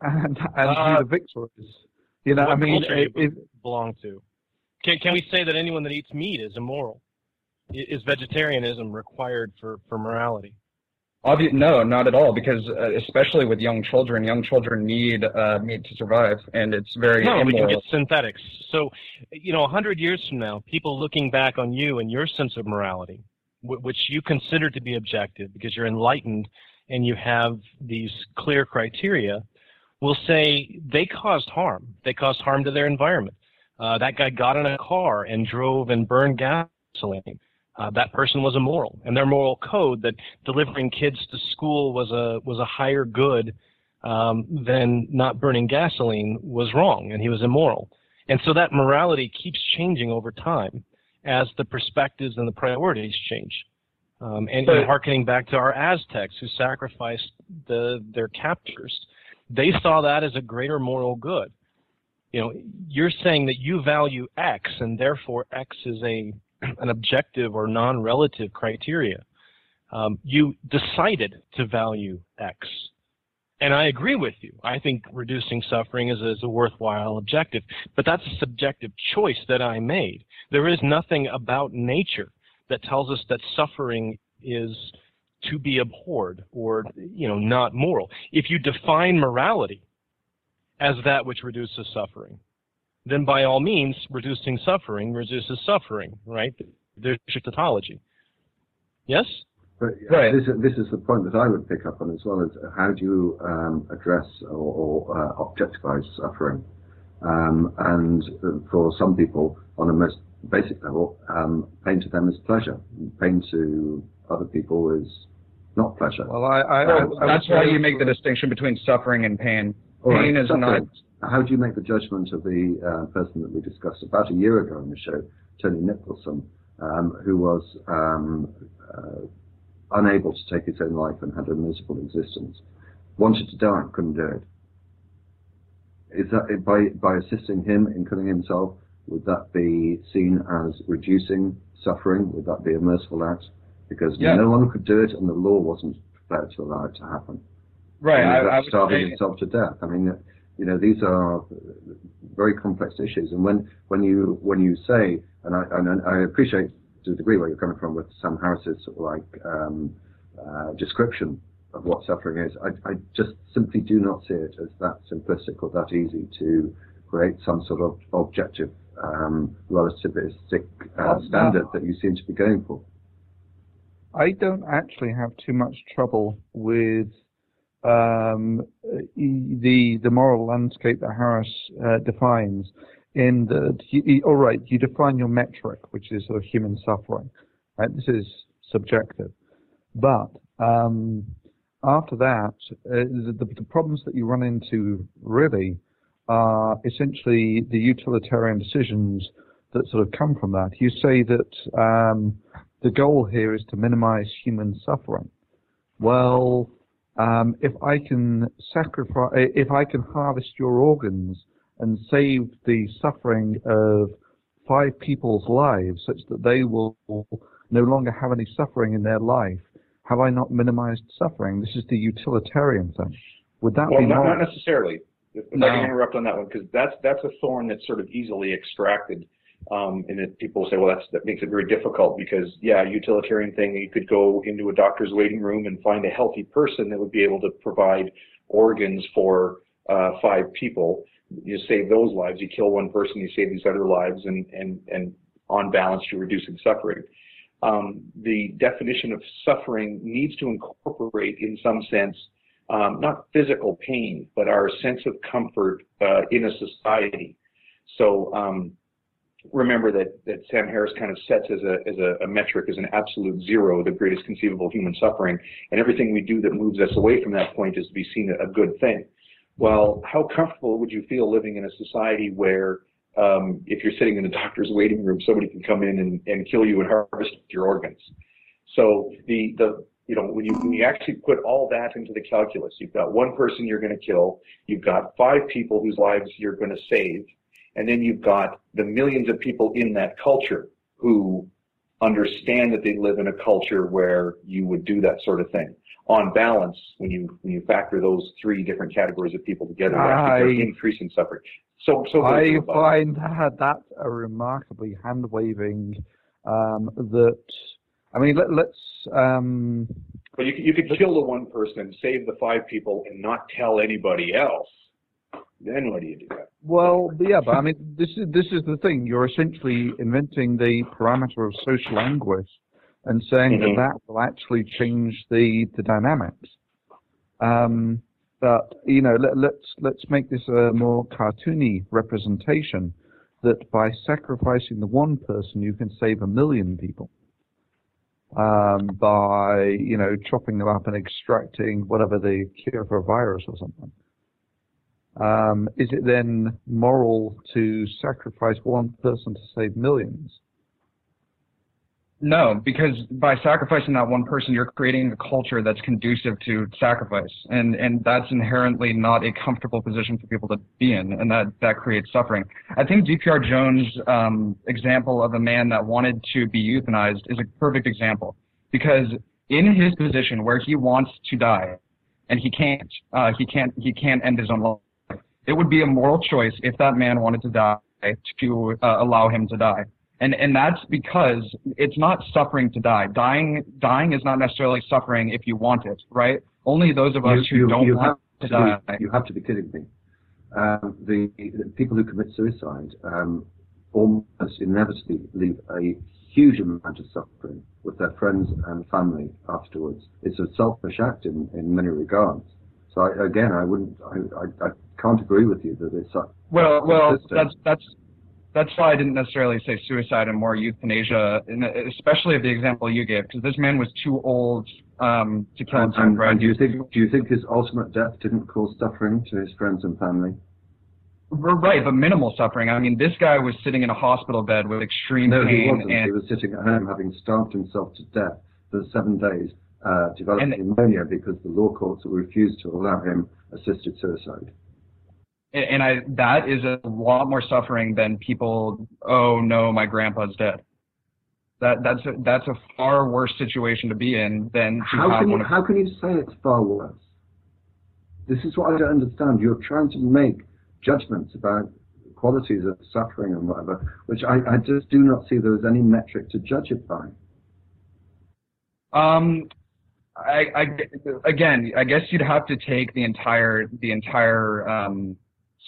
And, and Uh, the victor is. You know, what I mean, it, it, belong to? Can, can we say that anyone that eats meat is immoral? Is vegetarianism required for, for morality? No, not at all, because uh, especially with young children, young children need uh, meat to survive, and it's very No, we can get synthetics. So, you know, a hundred years from now, people looking back on you and your sense of morality, wh- which you consider to be objective because you're enlightened and you have these clear criteria, will say they caused harm. They caused harm to their environment. Uh, that guy got in a car and drove and burned gasoline. Uh, that person was immoral, and their moral code that delivering kids to school was a was a higher good um, than not burning gasoline was wrong, and he was immoral. And so that morality keeps changing over time as the perspectives and the priorities change. Um, and, and harkening back to our Aztecs who sacrificed the, their captors, they saw that as a greater moral good. You know, you're saying that you value X, and therefore X is a an objective or non-relative criteria. Um, you decided to value X, and I agree with you. I think reducing suffering is, is a worthwhile objective, but that's a subjective choice that I made. There is nothing about nature that tells us that suffering is to be abhorred or you know not moral. If you define morality as that which reduces suffering, then by all means, reducing suffering reduces suffering, right? There's your tautology. Yes? But Right. this, is- this is the point that I would pick up on as well as how do you um, address or, or uh, objectify suffering? Um, and uh, for some people, on a most basic level, um, pain to them is pleasure. Pain to other people is not pleasure. well, I, I, I, I that's why you make the distinction between suffering and pain. Right, Pain is not. How do you make the judgment of the uh, person that we discussed about a year ago on the show, Tony Nicklinson, um, who was um, uh, unable to take his own life and had a miserable existence, wanted to die, couldn't do it. Is that by by assisting him in killing himself? Would that be seen as reducing suffering? Would that be a merciful act? Because Yeah. no one could do it, and the law wasn't prepared to allow it to happen. Right. I, I starving say, himself to death. I mean, you know, these are very complex issues. And when, when you when you say, and I, and I appreciate to a degree where you're coming from with Sam Harris's sort of like um, uh, description of what suffering is, I, I just simply do not see it as that simplistic or that easy to create some sort of objective um, relativistic uh, standard that you seem to be going for. I don't actually have too much trouble with um, the the moral landscape that Harris uh, defines. In that, all right, you define your metric, which is sort of human suffering. Right? This is subjective, but um, after that, uh, the, the, the problems that you run into really are essentially the utilitarian decisions that sort of come from that. You say that um, the goal here is to minimize human suffering. Well, um, if I can sacrifice, if I can harvest your organs and save the suffering of five people's lives such that they will no longer have any suffering in their life, have I not minimized suffering? This is the utilitarian thing. Would that Well, be not, not necessarily. If if No. I can interrupt on that one, because that's that's a thorn that's sort of easily extracted, um, and that people say, well, that's that makes it very difficult because yeah, utilitarian thing. You could go into a doctor's waiting room and find a healthy person that would be able to provide organs for uh, five people. You save those lives. You kill one person, you save these other lives, and and and on balance, you're reducing suffering. Um, the definition of suffering needs to incorporate, in some sense, um, not physical pain, but our sense of comfort uh, in a society. So um, remember that, that Sam Harris kind of sets as a, as a, a metric as an absolute zero, the greatest conceivable human suffering, and everything we do that moves us away from that point is to be seen a, good thing. Well, how comfortable would you feel living in a society where um, if you're sitting in the doctor's waiting room, somebody can come in and, and kill you and harvest your organs? So the, the you know, when you, when you actually put all that into the calculus, you've got one person you're going to kill, you've got five people whose lives you're going to save, and then you've got the millions of people in that culture who understand that they live in a culture where you would do that sort of thing. On balance, when you when you factor those three different categories of people together, I- increasing suffering. So so I goes the Bible. find that, that a remarkably hand waving um, that. I mean, let, let's. Um, But you you could kill the one person, save the five people, and not tell anybody else. Then what do you do? well, yeah, but I mean, this is this is the thing. You're essentially inventing the parameter of social anguish and saying Mhm. that that will actually change the the dynamics. Um, but you know, let, let's let's make this a more cartoony representation. That by sacrificing the one person, you can save a million people. Um, by you know chopping them up and extracting whatever the cure for a virus or something. Um, is it then moral to sacrifice one person to save millions? No, because by sacrificing that one person, you're creating a culture that's conducive to sacrifice, and and that's inherently not a comfortable position for people to be in, and that that creates suffering. I think DPR Jones' um, example of a man that wanted to be euthanized is a perfect example, because in his position where he wants to die, and he can't, uh, he can't, he can't end his own life. It would be a moral choice if that man wanted to die to uh, allow him to die. And and that's because it's not suffering to die. Dying dying is not necessarily suffering if you want it, right? Only those of us who don't want to die. Be, you have to be kidding me. Um, the, the people who commit suicide um, almost inevitably leave a huge amount of suffering with their friends and family afterwards. It's a selfish act in, in many regards. So I, again, I wouldn't, I, I, I can't agree with you that it's. uh, Well, well, that's that's that's why I didn't necessarily say suicide and more euthanasia, and especially of the example you gave, because this man was too old um, to kill himself. and, and do you think do you think his ultimate death didn't cause suffering to his friends and family? Right, but minimal suffering. I mean, this guy was sitting in a hospital bed with extreme No, he wasn't. and He was sitting at home having starved himself to death for seven days, uh, developing pneumonia because the law courts refused to allow him assisted suicide. And I that is a lot more suffering than people. Oh no, my grandpa's dead. That that's a, that's a far worse situation to be in than to How can, you, how can you say it's far worse? This is what I don't understand. You're trying to make judgments about qualities of suffering and whatever, which I, I just do not see there is any metric to judge it by. Um, I, I again, I guess you'd have to take the entire the entire um,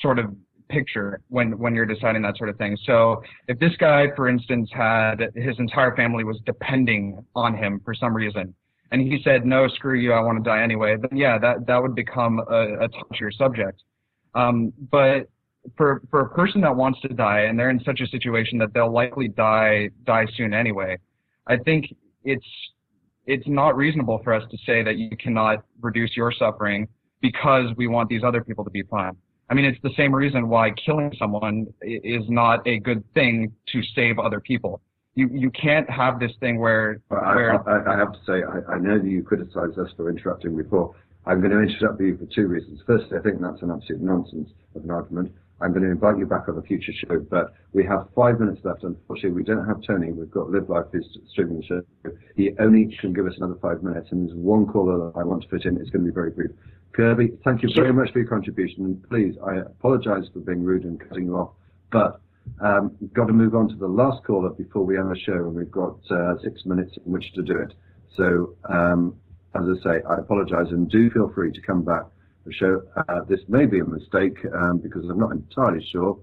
sort of picture when when you're deciding that sort of thing. So if this guy, for instance, had his entire family was depending on him for some reason, and he said, "No, screw you, I want to die anyway," then yeah, that that would become a, a touchier subject. Um, but for for a person that wants to die and they're in such a situation that they'll likely die die soon anyway, I think it's it's not reasonable for us to say that you cannot reduce your suffering because we want these other people to be fine. I mean, it's the same reason why killing someone is not a good thing to save other people. You you can't have this thing where I, where I, I have to say, I, I know that you criticised us for interrupting before. I'm going to interrupt you for two reasons. Firstly, I think that's an absolute nonsense of an argument. I'm going to invite you back on a future show, but we have five minutes left. Unfortunately, we don't have Tony. We've got Live Life who's streaming the show. He only can give us another five minutes, and there's one caller that I want to fit in. It's going to be very brief. Kirby, thank you very much for your contribution, and please, I apologise for being rude and cutting you off, but um, got to move on to the last caller before we end the show, and we've got uh, six minutes in which to do it. So, um, as I say, I apologise, and do feel free to come back to the show. Uh, this may be a mistake um, because I'm not entirely sure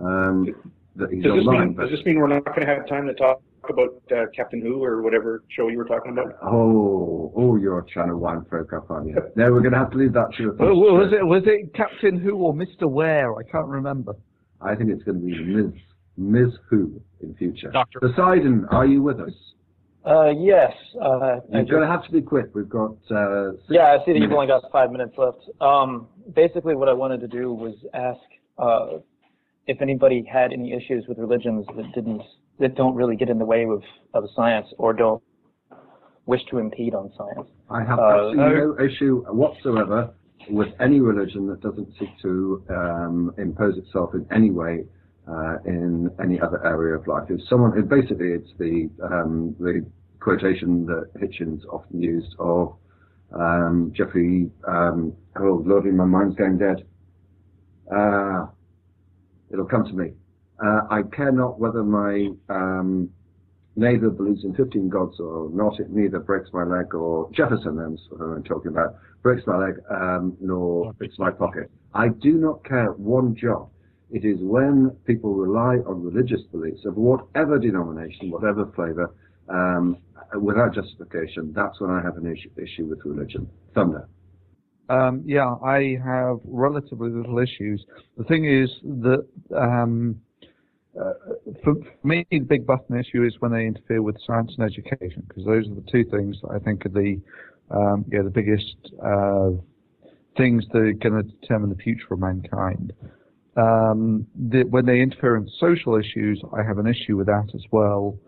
um, that he's Does online. mean, but does this mean we're not going to have time to talk about uh, Captain Who or whatever show you were talking about? oh, oh, you're trying to wind folk up, aren't you? No, we're going to have to leave that to a Well, future was it was it Captain Who or Mister Where? I can't remember. I think it's going to be Ms. Ms. Who in future. Doctor. Poseidon, are you with us? Uh, yes. Uh, You're going to have to be quick. We've got. Uh, six yeah, I see that you've only got five minutes left. Um, basically, what I wanted to do was ask uh, if anybody had any issues with religions that didn't that don't really get in the way of, of science or don't wish to impede on science. I have Uh, no issue whatsoever with any religion that doesn't seek to um, impose itself in any way uh, in any other area of life. If someone, it basically, it's the um, the quotation that Hitchens often used of um, Jeffrey. Um, oh lordy, my mind's going dead. Uh, it'll come to me. Uh, I care not whether my um, neighbor believes in 15 gods or not. It neither breaks my leg or Jefferson, that's I'm talking about, breaks my leg, um, nor breaks my pocket. I do not care one jot. It is when people rely on religious beliefs of whatever denomination, whatever flavor, um, without justification, that's when I have an issue, issue with religion. Thunder. Um, yeah, I have relatively little issues. The thing is that um, uh, for me, the big button issue is when they interfere with science and education, because those are the two things that I think are the um, yeah the biggest uh, things that are going to determine the future of mankind. Um, the, when they interfere in social issues, I have an issue with that as well.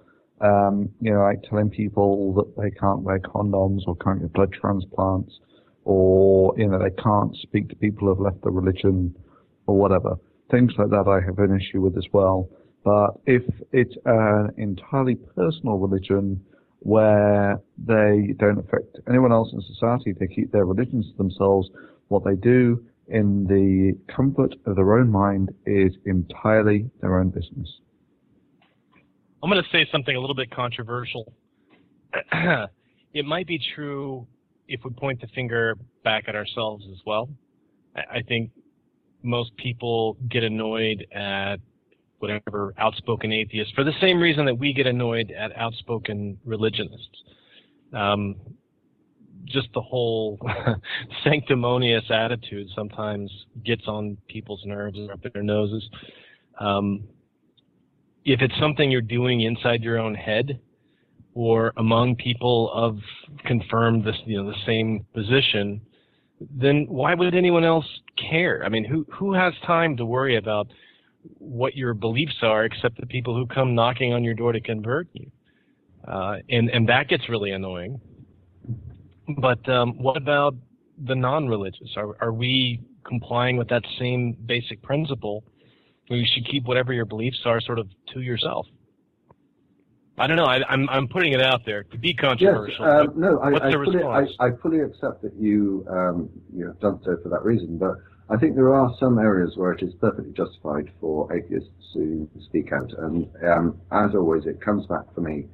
Um, you know, like telling people that they can't wear condoms or can't get blood transplants, or you know they can't speak to people who have left the religion or whatever. Things like that I have an issue with as well. But if it's an entirely personal religion where they don't affect anyone else in society, they keep their religions to themselves, what they do in the comfort of their own mind is entirely their own business. I'm going to say something a little bit controversial. it might be true if we point the finger back at ourselves as well. I think most people get annoyed at whatever outspoken atheists for the same reason that we get annoyed at outspoken religionists. Um, just the whole sanctimonious attitude sometimes gets on people's nerves or up their noses. Um, if it's something you're doing inside your own head or among people of confirmed this, you know, the same position, then why would anyone else care? I mean, who who has time to worry about what your beliefs are except the people who come knocking on your door to convert you? Uh, and and that gets really annoying. But um, what about the non-religious? Are are we complying with that same basic principle? You should keep whatever your beliefs are sort of to yourself. I don't know. I, am I'm, I'm putting it out there to be controversial. Yes, um, no, I, what's I, the fully, response? I, I fully accept that you um, you have done so for that reason, but I think there are some areas where it is perfectly justified for atheists to speak out, and um, as always, it comes back for me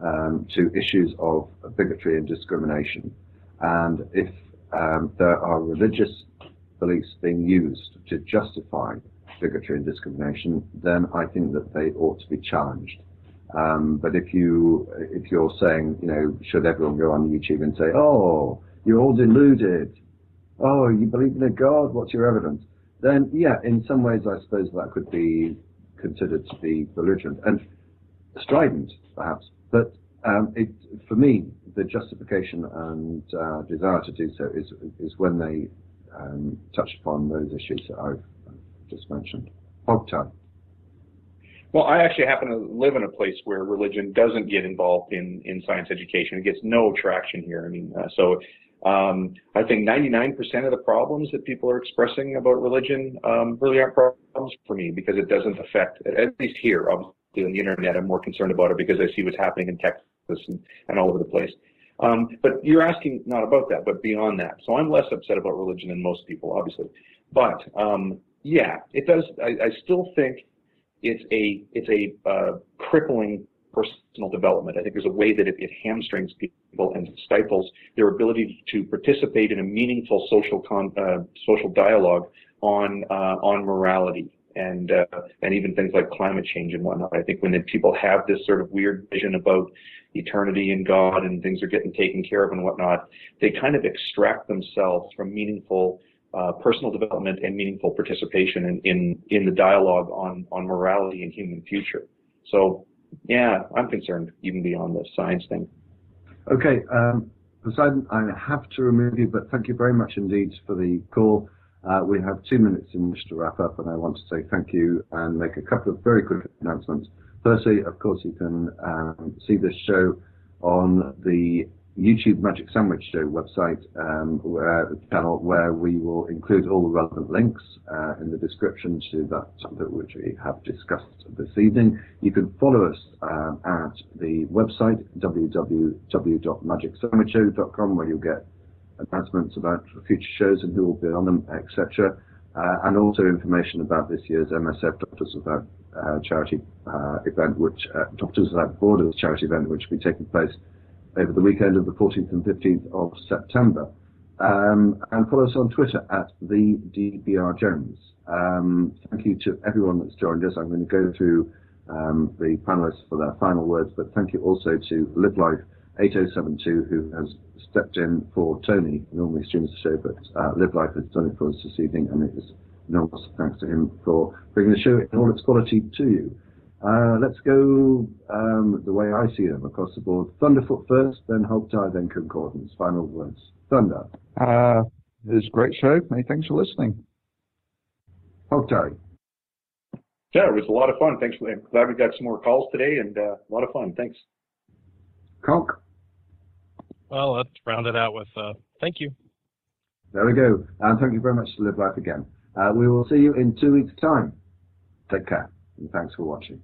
um, to issues of bigotry and discrimination, and if um, there are religious beliefs being used to justify bigotry and discrimination, then I think that they ought to be challenged. Um, but if you if you're saying, you know, should everyone go on YouTube and say, oh, you're all deluded, oh, you believe in a God, what's your evidence? Then yeah, in some ways, I suppose that could be considered to be belligerent and strident, perhaps. But um, it, for me, the justification and uh, desire to do so is is when they um, touch upon those issues that I've just mentioned. Hog tie. Well, I actually happen to live in a place where religion doesn't get involved in, in science education. It gets no traction here. I mean, uh, so um, I think 99% of the problems that people are expressing about religion um, really aren't problems for me because it doesn't affect, at least here, obviously on the internet, I'm more concerned about it because I see what's happening in Texas and, and all over the place. Um, but you're asking not about that, but beyond that. So I'm less upset about religion than most people, obviously. But um, yeah, it does. I, I still think it's a it's a uh, crippling personal development. I think there's a way that it, it, hamstrings people and stifles their ability to participate in a meaningful social con, uh, social dialogue on uh, on morality and uh, and even things like climate change and whatnot. I think when people have this sort of weird vision about eternity and God and things are getting taken care of and whatnot, they kind of extract themselves from meaningful uh, personal development and meaningful participation in, in, in the dialogue on, on morality and human future. So, yeah, I'm concerned even beyond the science thing. Okay, um, Poseidon, I have to remove you, but thank you very much indeed for the call. Uh, we have two minutes in which to wrap up, and I want to say thank you and make a couple of very quick announcements. Firstly, of course, you can um, see this show on the YouTube Magic Sandwich Show website um, where, channel where we will include all the relevant links uh, in the description to that topic which we have discussed this evening. You can follow us um, at the website www.magicsandwichshow.com where you'll get announcements about future shows and who will be on them, etc. Uh, and also information about this year's MSF Doctors Without uh, Charity uh, event, which uh, Doctors Without Borders charity event, which will be taking place over the weekend of the 14th and 15th of September. Um, and follow us on Twitter at the DPR Jones. Um, thank you to everyone that's joined us. I'm going to go through um, the panelists for their final words, but thank you also to Live Life 8072 who has stepped in for Tony. Normally streams the show, but uh, Live Life has done it for us this evening, and it is enormous thanks to him for bringing the show in all its quality to you. Uh, let's go um, the way I see them across the board. Thunderfoot first, then Hope then Concordance. Final words. Thunder. Uh, it was a great show. Many thanks for listening. Hope Yeah, it was a lot of fun. Thanks. For, I'm glad we got some more calls today and uh, a lot of fun. Thanks. Conk. Well, let's round it out with uh, thank you. There we go. And thank you very much to Live Life again. Uh, we will see you in two weeks' time. Take care, and thanks for watching.